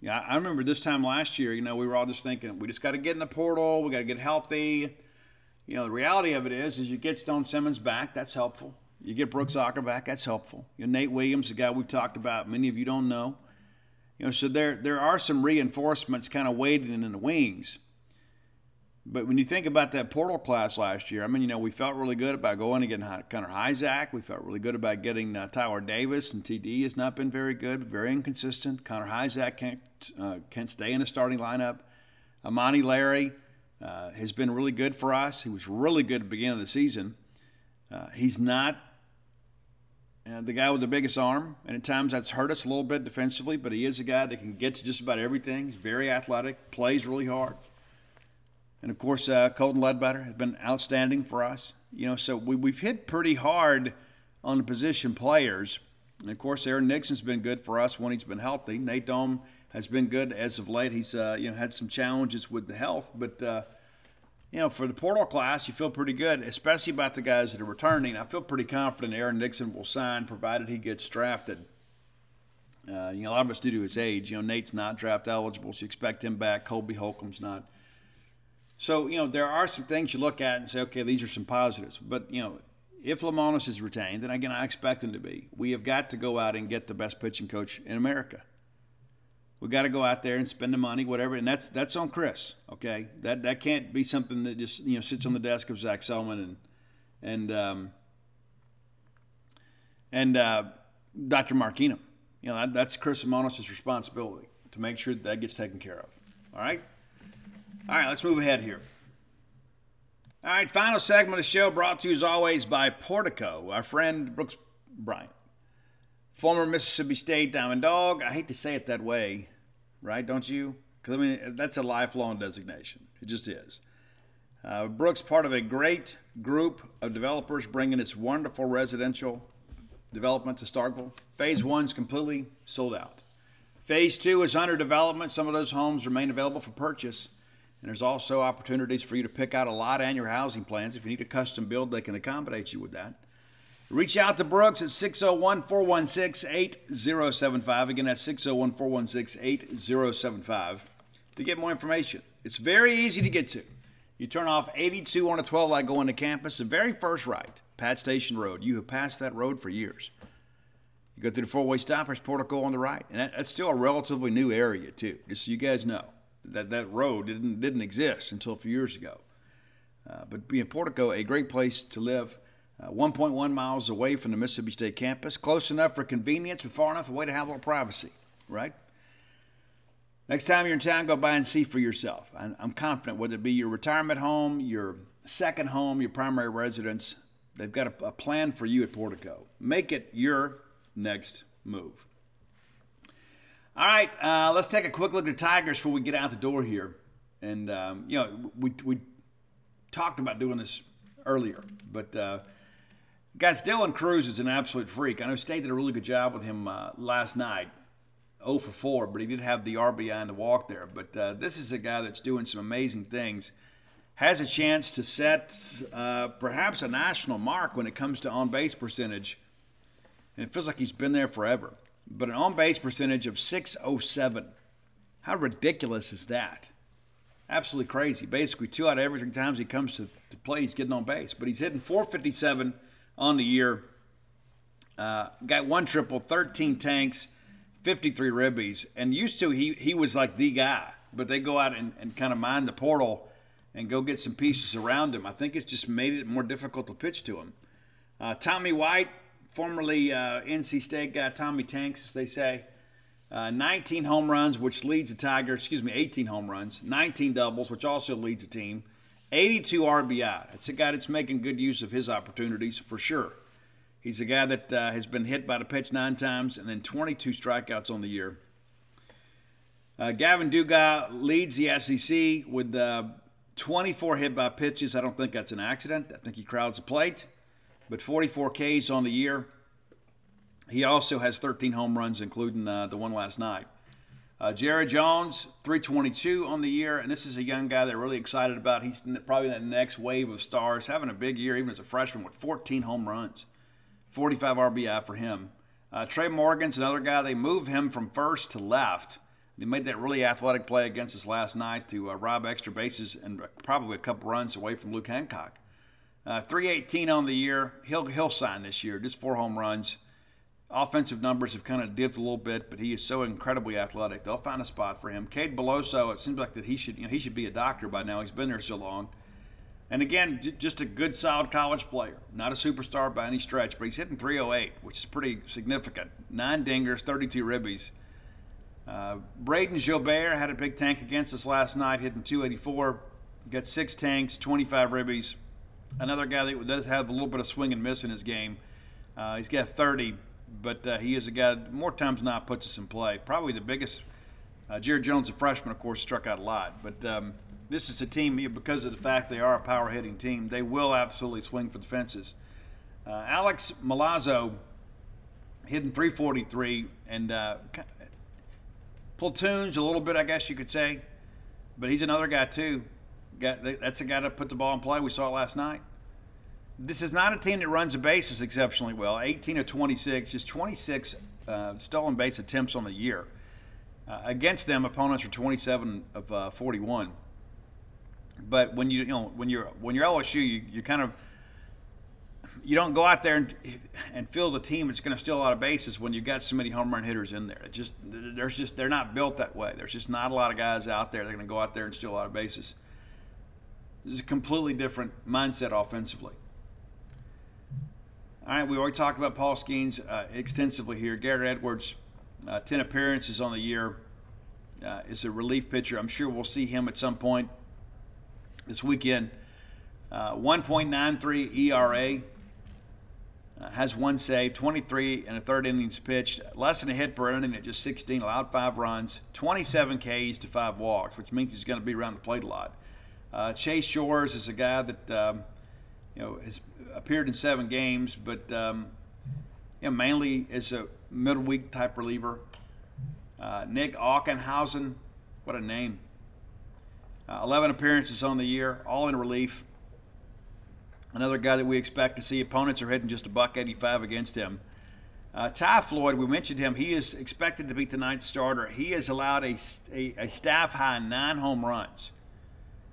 Yeah, I remember this time last year, you know, we were all just thinking, we just got to get in the portal, we got to get healthy. You know, the reality of it is, is you get Stone Simmons back, that's helpful. You get Brooks Auger back, that's helpful. You know, Nate Williams, the guy we've talked about, many of you don't know. You know, so there there are some reinforcements kind of waiting in the wings. But when you think about that portal class last year, I mean, you know, we felt really good about going and getting Connor Hujsak. We felt really good about getting uh, Tyler Davis, and TD has not been very good, very inconsistent. Connor Hujsak can't, uh, can't stay in the starting lineup. Amani Larry uh, has been really good for us. He was really good at the beginning of the season. Uh, he's not uh, the guy with the biggest arm, and at times that's hurt us a little bit defensively, but he is a guy that can get to just about everything. He's very athletic, plays really hard. And of course, uh, Colton Ledbetter has been outstanding for us. You know, so we, we've hit pretty hard on the position players. And of course, Aaron Nixon's been good for us when he's been healthy. Nate Dohm has been good as of late. He's uh, you know had some challenges with the health, but uh, you know for the portal class, you feel pretty good, especially about the guys that are returning. I feel pretty confident Aaron Nixon will sign, provided he gets drafted. Uh, you know, a lot of us due to his age. You know, Nate's not draft eligible, so you expect him back. Colby Holcomb's not. So, you know, there are some things you look at and say, okay, these are some positives. But, you know, if Lemonis is retained, then again, I expect him to be. We have got to go out and get the best pitching coach in America. We've got to go out there and spend the money, whatever, and that's that's on Chris. Okay, that that can't be something that just you know sits on the desk of Zac Selmon and and um, and uh, Dr. Mark Keenum. You know that, that's Chris Lemonis' responsibility to make sure that, that gets taken care of. All right. All right, let's move ahead here. All right, final segment of the show brought to you as always by Portico, our friend Brooks Bryant, former Mississippi State Diamond Dog. I hate to say it that way, right? Don't you? Because I mean, that's a lifelong designation. It just is. Uh, Brooks, part of a great group of developers bringing its wonderful residential development to Starkville. Phase one's completely sold out. Phase two is under development. Some of those homes remain available for purchase. And there's also opportunities for you to pick out a lot and your housing plans. If you need a custom build, they can accommodate you with that. Reach out to Brooks at 601 416 8075. Again, that's 601 416 8075 to get more information. It's very easy to get to. You turn off 82 on a 12 light going to campus, the very first right, Pat Station Road. You have passed that road for years. You go through the four way stoppers, Portico on the right. And that, that's still a relatively new area, too, just so you guys know that that road didn't didn't exist until a few years ago. Uh, but being Portico, a great place to live, uh, 1.1 miles away from the Mississippi State campus, close enough for convenience, but far enough away to have a little privacy, right? Next time you're in town, go by and see for yourself. I'm confident, whether it be your retirement home, your second home, your primary residence, they've got a, a plan for you at Portico. Make it your next move. All right, uh, let's take a quick look at the Tigers before we get out the door here. And, um, you know, we, we talked about doing this earlier, but uh, guys, Dylan Crews is an absolute freak. I know State did a really good job with him uh, last night. 0 for 4, but he did have the RBI and the walk there. But uh, this is a guy that's doing some amazing things. Has a chance to set uh, perhaps a national mark when it comes to on base percentage. And it feels like he's been there forever but an on base percentage of 607. How ridiculous is that? Absolutely crazy. Basically, two out of every three times he comes to, to play, he's getting on base. But he's hitting 457 on the year. Uh, got one triple, 13 tanks, 53 ribbies. And used to, he, he was like the guy. But they go out and, and kind of mine the portal and go get some pieces around him. I think it's just made it more difficult to pitch to him. Uh, Tommy White, formerly uh, NC State guy Tommy Tanks, as they say. Uh, 19 home runs, which leads the Tigers, excuse me, 18 home runs, 19 doubles, which also leads the team, 82 RBI. It's a guy that's making good use of his opportunities for sure. He's a guy that uh, has been hit by the pitch nine times and then 22 strikeouts on the year. Uh, Gavin Dugas leads the SEC with uh, 24 hit by pitches. I don't think that's an accident. I think he crowds the plate but 44 Ks on the year. He also has 13 home runs, including uh, the one last night. Uh, Jared Jones, 322 on the year, and this is a young guy they're really excited about. He's probably that next wave of stars, having a big year even as a freshman with 14 home runs, 45 RBI for him. Uh, Trey Morgan's another guy. They moved him from first to left. They made that really athletic play against us last night to uh, rob extra bases and probably a couple runs away from Luke Hancock. Uh, 318 on the year. He'll he'll sign this year. Just four home runs. Offensive numbers have kind of dipped a little bit, but he is so incredibly athletic. They'll find a spot for him. Cade Beloso, it seems like that he should you know he should be a doctor by now. He's been there so long. And again, j- just a good, solid college player. Not a superstar by any stretch, but he's hitting 308, which is pretty significant. Nine dingers, 32 ribbies. Uh, Brayden Jobert had a big tank against us last night, hitting 284. Got six tanks, 25 ribbies. Another guy that does have a little bit of swing and miss in his game. Uh, he's got 30, but uh, he is a guy that more times than not puts us in play. Probably the biggest. Uh, Jared Jones, a freshman, of course, struck out a lot, but um, this is a team because of the fact they are a power hitting team. They will absolutely swing for the fences. Uh, Alex Milazzo hitting 343 and uh, platoons a little bit, I guess you could say, but he's another guy too. That's a guy to put the ball in play. We saw it last night. This is not a team that runs the bases exceptionally well. 18 of 26, just 26 uh, stolen base attempts on the year. Uh, against them, opponents are 27 of uh, 41. But when you you know when you're when you're LSU, you, you kind of you don't go out there and, and field a team that's going to steal a lot of bases when you've got so many home run hitters in there. It just there's just they're not built that way. There's just not a lot of guys out there that are going to go out there and steal a lot of bases. Is a completely different mindset offensively. All right, we already talked about Paul Skenes uh, extensively here. Garrett Edwards, uh, 10 appearances on the year, uh, is a relief pitcher. I'm sure we'll see him at some point this weekend. Uh, 1.93 ERA. Uh, has one save, 23 and a third innings pitched, less than a hit per inning at just 16, allowed five runs, 27 Ks to five walks, which means he's going to be around the plate a lot. Uh, Chase Shores is a guy that um, you know has appeared in seven games, but um, you know, mainly as a middle week type reliever. Uh, Nick Ackenhausen, what a name! Uh, 11 appearances on the year, all in relief. Another guy that we expect to see. Opponents are hitting just a buck 85 against him. Uh, Ty Floyd, we mentioned him. He is expected to be tonight's starter. He has allowed a, a, a staff high nine home runs.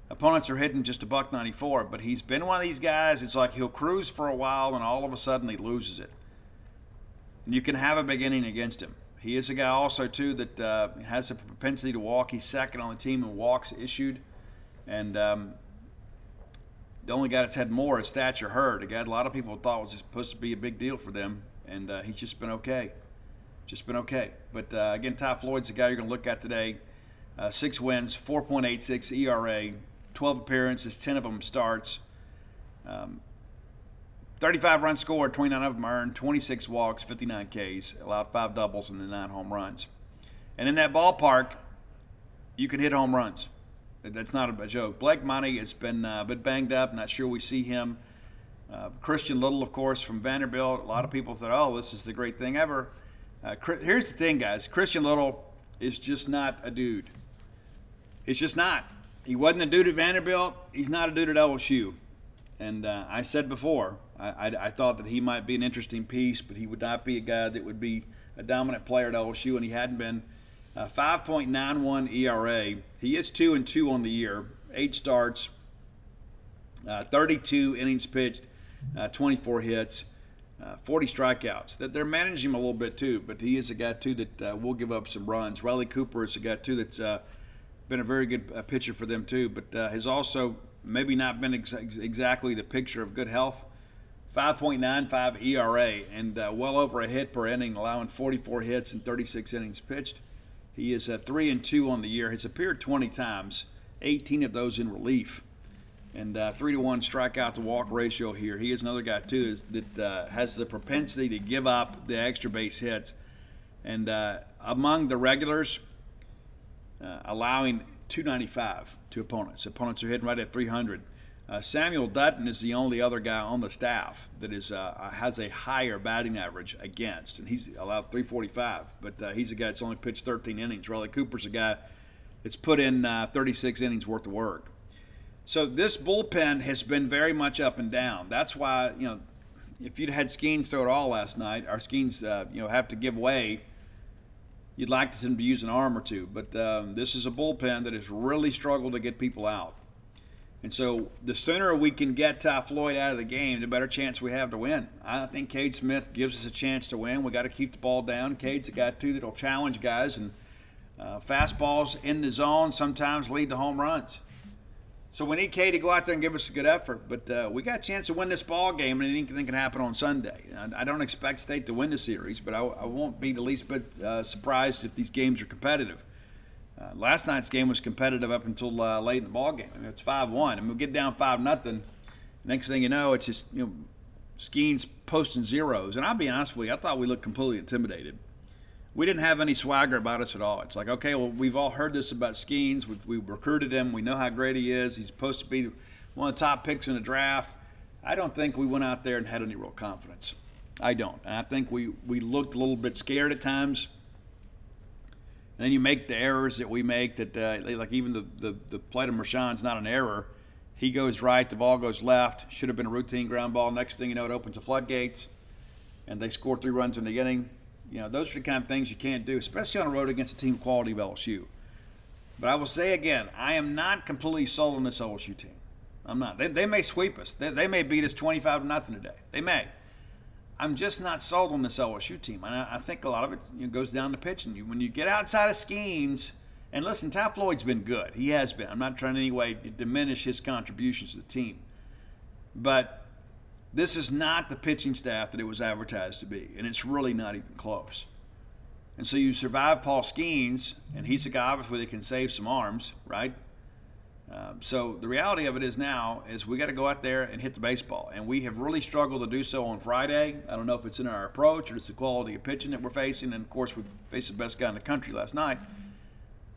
Opponents are hitting just a buck 94, but he's been one of these guys. It's like he'll cruise for a while and all of a sudden he loses it. And you can have a beginning against him. He is a guy also too that uh, has a propensity to walk. He's second on the team in walks issued, and um, the only guy that's had more is Thatcher Hurd. A guy a lot of people thought was just supposed to be a big deal for them, and uh, he's just been okay, just been okay. But uh, again, Ty Floyd's the guy you're going to look at today. Uh, six wins, 4.86 ERA, 12 appearances, 10 of them starts. Um, 35 runs scored, 29 of them earned, 26 walks, 59 Ks, allowed five doubles and then nine home runs. And in that ballpark, you can hit home runs. That's not a joke. Blake Money has been uh, been banged up. Not sure we see him. Uh, Christian Little, of course, from Vanderbilt. A lot of people thought, "Oh, this is the great thing ever." Uh, here's the thing, guys. Christian Little is just not a dude. He's just not. He wasn't a dude at Vanderbilt. He's not a dude at LSU. And uh, I said before, I, I, I, thought that he might be an interesting piece, but he would not be a guy that would be a dominant player at LSU, and he hadn't been. Uh, 5.91 ERA. He is two and two on the year. Eight starts, uh, 32 innings pitched, uh, 24 hits, uh, 40 strikeouts. That they're managing him a little bit too, but he is a guy too that uh, will give up some runs. Riley Cooper is a guy too that's been a very good pitcher for them too, but has also maybe not been ex- exactly the picture of good health. 5.95 ERA and uh, well over a hit per inning, allowing 44 hits and 36 innings pitched. He is at three and two on the year. Has appeared 20 times, 18 of those in relief, and uh, three to one strikeout to walk ratio here. He is another guy too is, that uh, has the propensity to give up the extra base hits, and uh, among the regulars, uh, allowing 295 to opponents. Opponents are hitting right at 300. Uh, Samuel Dutton is the only other guy on the staff that is uh, has a higher batting average against, and he's allowed 345. But uh, he's a guy that's only pitched 13 innings. Riley Cooper's a guy that's put in uh, 36 innings worth of work. So this bullpen has been very much up and down. That's why you know if you'd had Skenes throw it all last night, our Skenes uh, you know have to give way. You'd like them to use an arm or two, but um, this is a bullpen that has really struggled to get people out. And so the sooner we can get Ty Floyd out of the game, the better chance we have to win. I think Cade Smith gives us a chance to win. We got to keep the ball down. Cade's a guy too that'll challenge guys, and uh, fastballs in the zone sometimes lead to home runs. So we need Cade to go out there and give us a good effort. But uh, we got a chance to win this ball game, and anything can happen on Sunday. I, I don't expect State to win the series, but I, I won't be the least bit uh, surprised if these games are competitive. Uh, last night's game was competitive up until uh, late in the ball game. I mean, it's five one, and we get down five nothing. Next thing you know, it's just you know, Skenes posting zeros. And I'll be honest with you, I thought we looked completely intimidated. We didn't have any swagger about us at all. It's like, okay, well, we've all heard this about Skenes. We've, we recruited him. We know how great he is. He's supposed to be one of the top picks in the draft. I don't think we went out there and had any real confidence. I don't. And I think we, we looked a little bit scared at times. And then you make the errors that we make that, uh, like even the, the, the play to Mershon's not an error. He goes right, the ball goes left. Should have been a routine ground ball. Next thing you know, it opens the floodgates, and they score three runs in the inning. You know, those are the kind of things you can't do, especially on the road against a team quality of LSU. But I will say again, I am not completely sold on this LSU team. I'm not. They, they may sweep us. They, they may beat us 25 to nothing today. They may. I'm just not sold on this LSU team. And I, I think a lot of it you know, goes down to pitching. You when you get outside of Skenes, and listen, Ty Floyd's been good. He has been. I'm not trying in any way to diminish his contributions to the team, but this is not the pitching staff that it was advertised to be, and it's really not even close. And so you survive Paul Skenes, and he's a guy obviously that can save some arms, right? Um, so the reality of it is now is we got to go out there and hit the baseball, and we have really struggled to do so on Friday. I don't know if it's in our approach or it's the quality of pitching that we're facing, and of course we faced the best guy in the country last night.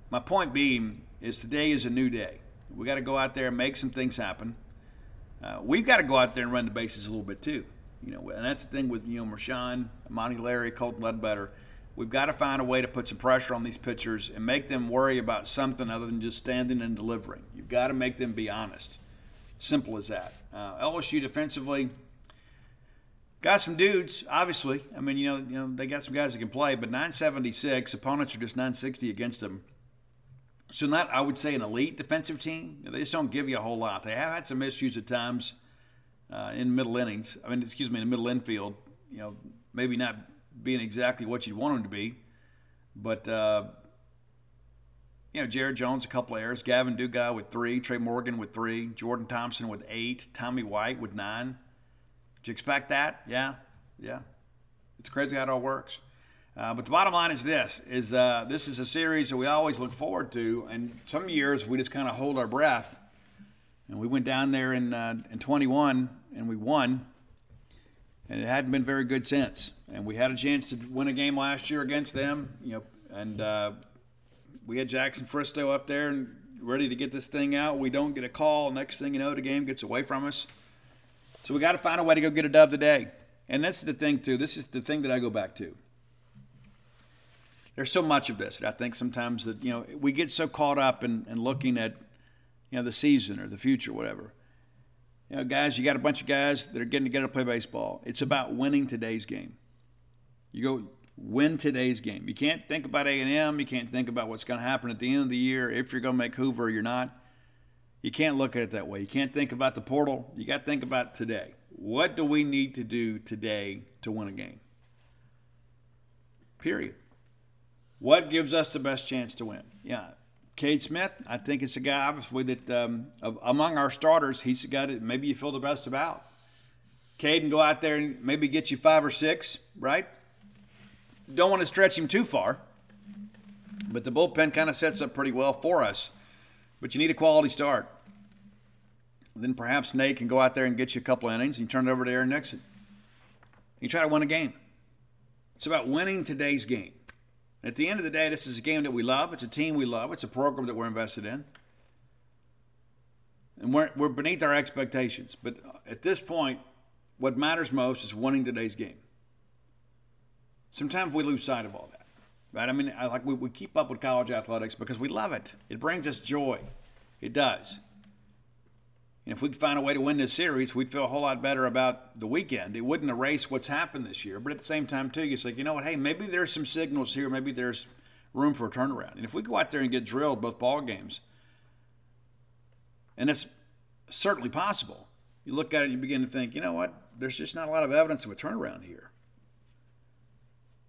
My point being is today is a new day. We got to go out there and make some things happen. Uh, we've got to go out there and run the bases a little bit too, you know, and that's the thing with you know Mershon, Monty Larry, Colton Ledbetter We've got to find a way to put some pressure on these pitchers and make them worry about something other than just standing and delivering. You've got to make them be honest. Simple as that. Uh, LSU defensively got some dudes. Obviously, I mean, you know, you know, they got some guys that can play, but 976 opponents are just 960 against them. So not, I would say, an elite defensive team. They just don't give you a whole lot. They have had some issues at times uh, in middle innings. I mean, excuse me, in the middle infield. You know, maybe not being exactly what you want them to be. But, uh, you know, Jared Jones, a couple of errors. Gavin Dugas with three. Trey Morgan with three. Jordan Thompson with eight. Tommy White with nine. Did you expect that? Yeah. Yeah. It's crazy how it all works. Uh, but the bottom line is this: is uh, this is a series that we always look forward to, and some years we just kind of hold our breath. And we went down there in uh, in 21 and we won, and it hadn't been very good since. And we had a chance to win a game last year against them, you know, and uh, we had Jackson Fristoe up there and ready to get this thing out. We don't get a call. Next thing you know, the game gets away from us. So we got to find a way to go get a dub today. And that's the thing too. This is the thing that I go back to. There's so much of this. I think sometimes that you know we get so caught up in, in looking at you know the season or the future, or whatever you know, guys, you got a bunch of guys that are getting together to play baseball. It's about winning today's game. You go win today's game. You can't think about A&M. You can't think about what's going to happen at the end of the year if you're going to make Hoover or you're not. You can't look at it that way. You can't think about the portal. You got to think about today. What do we need to do today to win a game? Period. What gives us the best chance to win? Yeah, Cade Smith, I think it's a guy obviously that um, among our starters, he's guy that maybe you feel the best about. Cade can go out there and maybe get you five or six, right? Don't want to stretch him too far, but the bullpen kind of sets up pretty well for us. But you need a quality start. Then perhaps Nate can go out there and get you a couple innings and turn it over to Aaron Nixon. You try to win a game. It's about winning today's game. At the end of the day, this is a game that we love. It's a team we love. It's a program that we're invested in. and we're, we're beneath our expectations. But at this point, what matters most is winning today's game. Sometimes we lose sight of all that, right? I mean, I, like we, we keep up with college athletics because we love it. It brings us joy. It does. And if we could find a way to win this series, we'd feel a whole lot better about the weekend. It wouldn't erase what's happened this year, but at the same time, too, it's say, you know what? Hey, maybe there's some signals here. Maybe there's room for a turnaround. And if we go out there and get drilled both ball games, and it's certainly possible, you look at it and you begin to think, you know what? There's just not a lot of evidence of a turnaround here.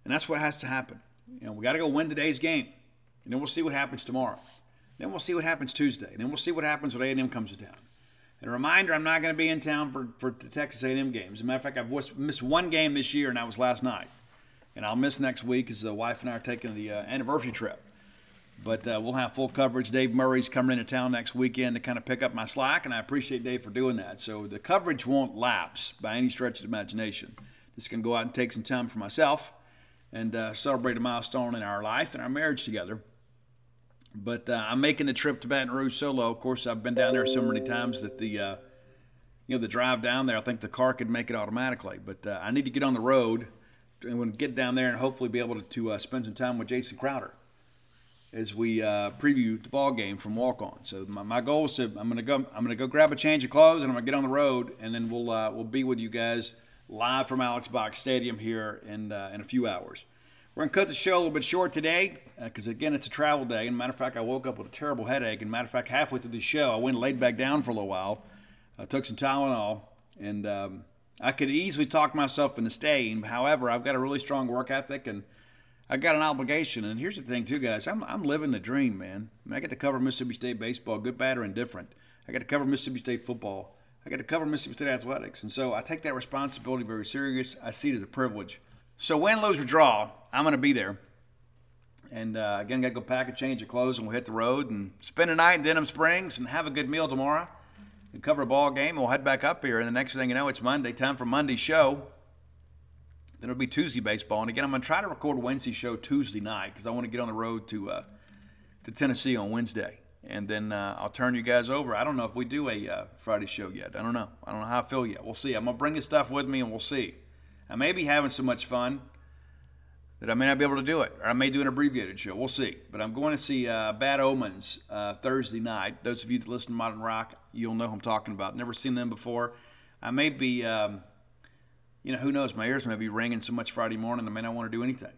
And that's what has to happen. You know, we got to go win today's game, and then we'll see what happens tomorrow. Then we'll see what happens Tuesday. And then we'll see what happens when A&M comes to town. And a reminder, I'm not going to be in town for, for the Texas A&M games. As a matter of fact, I've missed one game this year, and that was last night. And I'll miss next week as the wife and I are taking the uh, anniversary trip. But uh, we'll have full coverage. Dave Murray's coming into town next weekend to kind of pick up my slack, and I appreciate Dave for doing that. So the coverage won't lapse by any stretch of imagination. Just going to go out and take some time for myself and uh, celebrate a milestone in our life and our marriage together. But uh, I'm making the trip to Baton Rouge solo. Of course, I've been down there so many times that the uh, you know the drive down there, I think the car could make it automatically. But uh, I need to get on the road and get down there and hopefully be able to, to uh, spend some time with Jason Crowder as we uh, preview the ball game from walk on. So my, my goal is to I'm gonna go I'm gonna go grab a change of clothes and I'm gonna get on the road and then we'll uh, we'll be with you guys live from Alex Box Stadium here in in a few hours. We're gonna cut the show a little bit short today because uh, again it's a travel day. And matter of fact, I woke up with a terrible headache. And matter of fact, halfway through the show, I went and laid back down for a little while. I took some Tylenol and um, I could easily talk myself into staying. However, I've got a really strong work ethic and I've got an obligation. And here's the thing, too, guys. I'm, I'm living the dream, man. I, mean, I get to cover Mississippi State baseball, good, bad, or indifferent. I get to cover Mississippi State football. I get to cover Mississippi State athletics. And so I take that responsibility very serious. I see it as a privilege. So win, lose, or draw, I'm going to be there. And uh, again, got to go pack a change of clothes and we'll hit the road and spend a night in Denham Springs and have a good meal tomorrow and cover a ball game. And we'll head back up here. And the next thing you know, it's Monday, time for Monday's show. Then it'll be Tuesday baseball. And again, I'm going to try to record Wednesday show Tuesday night because I want to get on the road to uh, to Tennessee on Wednesday. And then uh, I'll turn you guys over. I don't know if we do a uh, Friday show yet. I don't know. I don't know how I feel yet. We'll see. I'm going to bring this stuff with me and we'll see. I may be having so much fun that I may not be able to do it, or I may do an abbreviated show. We'll see. But I'm going to see uh, Bad Omens uh, Thursday night. Those of you that listen to Modern Rock, you'll know who I'm talking about. Never seen them before. I may be um, you know, who knows? My ears may be ringing so much Friday morning, I may not want to do anything.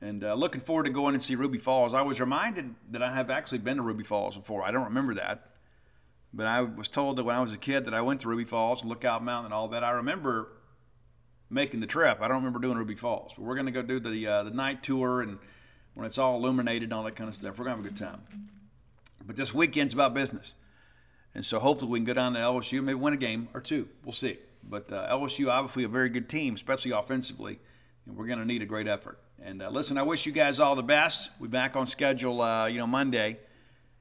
And uh, looking forward to going and see Ruby Falls. I was reminded that I have actually been to Ruby Falls before. I don't remember that. But I was told that when I was a kid that I went to Ruby Falls and Lookout Mountain and all that. I remember making the trip. I don't remember doing Ruby Falls. But we're going to go do the, uh, the night tour and when it's all illuminated and all that kind of stuff. We're going to have a good time. But this weekend's about business. And so hopefully we can go down to LSU, maybe win a game or two. We'll see. But uh, LSU, obviously, a very good team, especially offensively, and we're going to need a great effort. And uh, listen, I wish you guys all the best. We're back on schedule, uh, you know, Monday,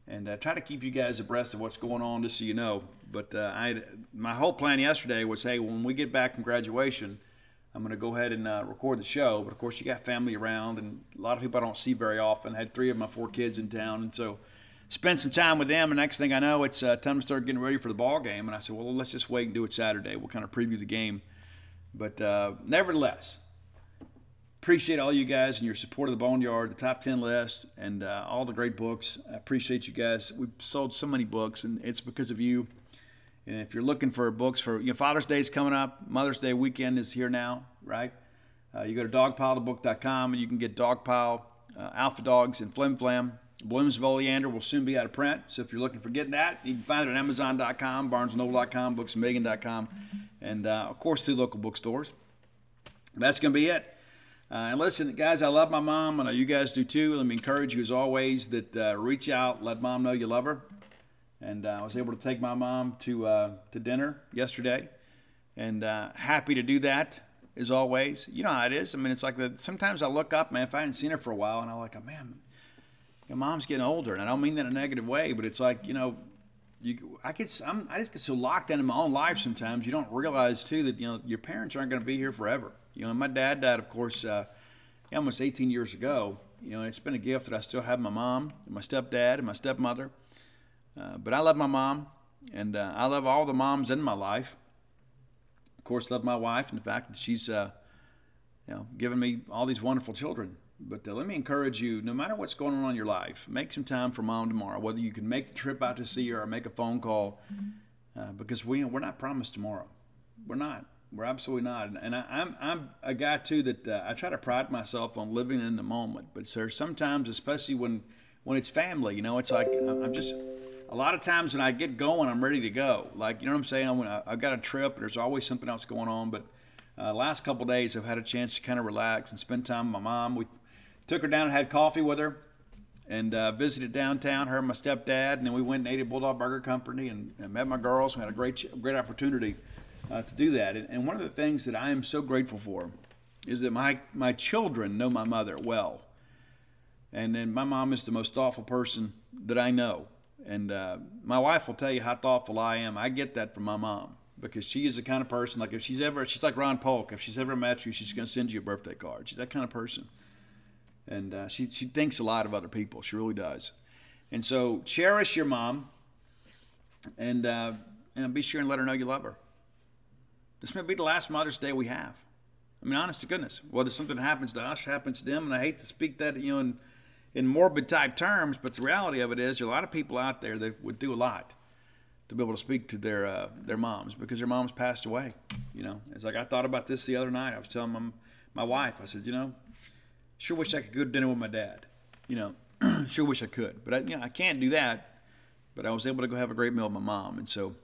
and uh, try to keep you guys abreast of what's going on, just so you know. But uh, I, my whole plan yesterday was, hey, when we get back from graduation, I'm going to go ahead and uh, record the show. But of course, you got family around, and a lot of people I don't see very often. I had three of my four kids in town, and so spend some time with them. And next thing I know, it's uh, time to start getting ready for the ball game. And I said, well, let's just wait and do it Saturday. We'll kind of preview the game. But uh, nevertheless, appreciate all you guys and your support of the Boneyard, the top 10 list, and uh, all the great books. I appreciate you guys. We've sold so many books, and it's because of you. And if you're looking for books for, you know, Father's Day is coming up, Mother's Day weekend is here now, right? Uh, you go to dogpilethebook.com and you can get Dogpile, uh, Alpha Dogs, and Flim Flam Blooms of Oleander will soon be out of print. So if you're looking for getting that, you can find it at Amazon.com, BarnesNoble.com, BooksAMillion.com, and uh, of course through local bookstores. That's going to be it. Uh, and listen, guys, I love my mom. I know you guys do too. Let me encourage you as always that uh, reach out, let mom know you love her. And uh, I was able to take my mom to uh, to dinner yesterday, and uh, happy to do that as always. You know how it is. I mean, it's like the, sometimes I look up, man, if I hadn't seen her for a while, and I'm like, oh, man, your mom's getting older, and I don't mean that in a negative way, but it's like you know, you I get I'm, I just get so locked into my own life sometimes. You don't realize too that you know your parents aren't going to be here forever. You know, my dad died, of course, uh, almost 18 years ago. You know, it's been a gift that I still have my mom, and my stepdad, and my stepmother. Uh, but I love my mom, And uh, I love all the moms in my life. Of course, love my wife and the fact that she's, uh, you know, given me all these wonderful children. But uh, let me encourage you, no matter what's going on in your life, make some time for mom tomorrow. Whether you can make the trip out to see her or make a phone call, uh, because we we're not promised tomorrow. We're not. We're absolutely not. And I, am I'm, I'm a guy too that I try to pride myself on living in the moment. But there's sometimes, especially when when it's family, you know, it's like I'm just a lot of times when I get going, I'm ready to go. Like you know what I'm saying? I, have got a trip, there's always something else going on. But uh, last couple days, I've had a chance to kind of relax and spend time with my mom. We took her down and had coffee with her and uh, visited downtown, her and my stepdad, and then we went and ate at Bulldog Burger Company and, and met my girls. We had a great, great opportunity uh, to do that. And, and, one of the things that I am so grateful for is that my, my children know my mother well. And then my mom is the most thoughtful person that I know. And uh, my wife will tell you how thoughtful I am. I get that from my mom because she is the kind of person, like if she's ever, she's like Ron Polk. If she's ever met you, she's going to send you a birthday card. She's that kind of person and uh, she she thinks a lot of other people. She really does. And so cherish your mom, and uh, and be sure and let her know you love her. This may be the last Mother's Day we have. I mean, honest to goodness, whether something happens to us, happens to them, and I hate to speak that you know in in morbid type terms, but the reality of it is, there are a lot of people out there that would do a lot to be able to speak to their uh, their moms because their moms passed away. You know, it's like I thought about this the other night. I was telling my my wife, I said, you know, Sure wish I could go to dinner with my dad. You know, sure wish I could, but I, you know, I can't do that. But I was able to go have a great meal with my mom, and so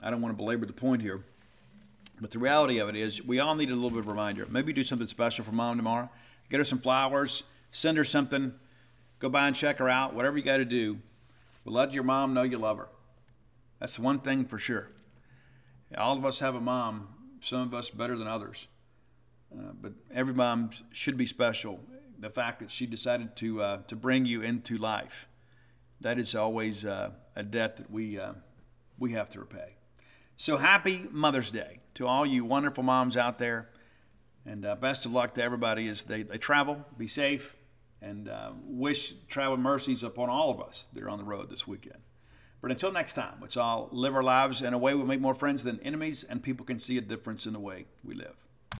I don't want to belabor the point here. But the reality of it is, we all need a little bit of reminder. Maybe do something special for mom tomorrow. Get her some flowers, send her something, go by and check her out, whatever you got to do. But let your mom know you love her. That's one thing for sure. All of us have a mom, some of us better than others. Uh, but every mom should be special. The fact that she decided to uh, to bring you into life, that is always uh, a debt that we uh, we have to repay. So happy Mother's Day to all you wonderful moms out there, and uh, best of luck to everybody as they, they travel. Be safe, and uh, wish travel mercies upon all of us that are on the road this weekend. But until next time, let's all live our lives in a way we make more friends than enemies, and people can see a difference in the way we live.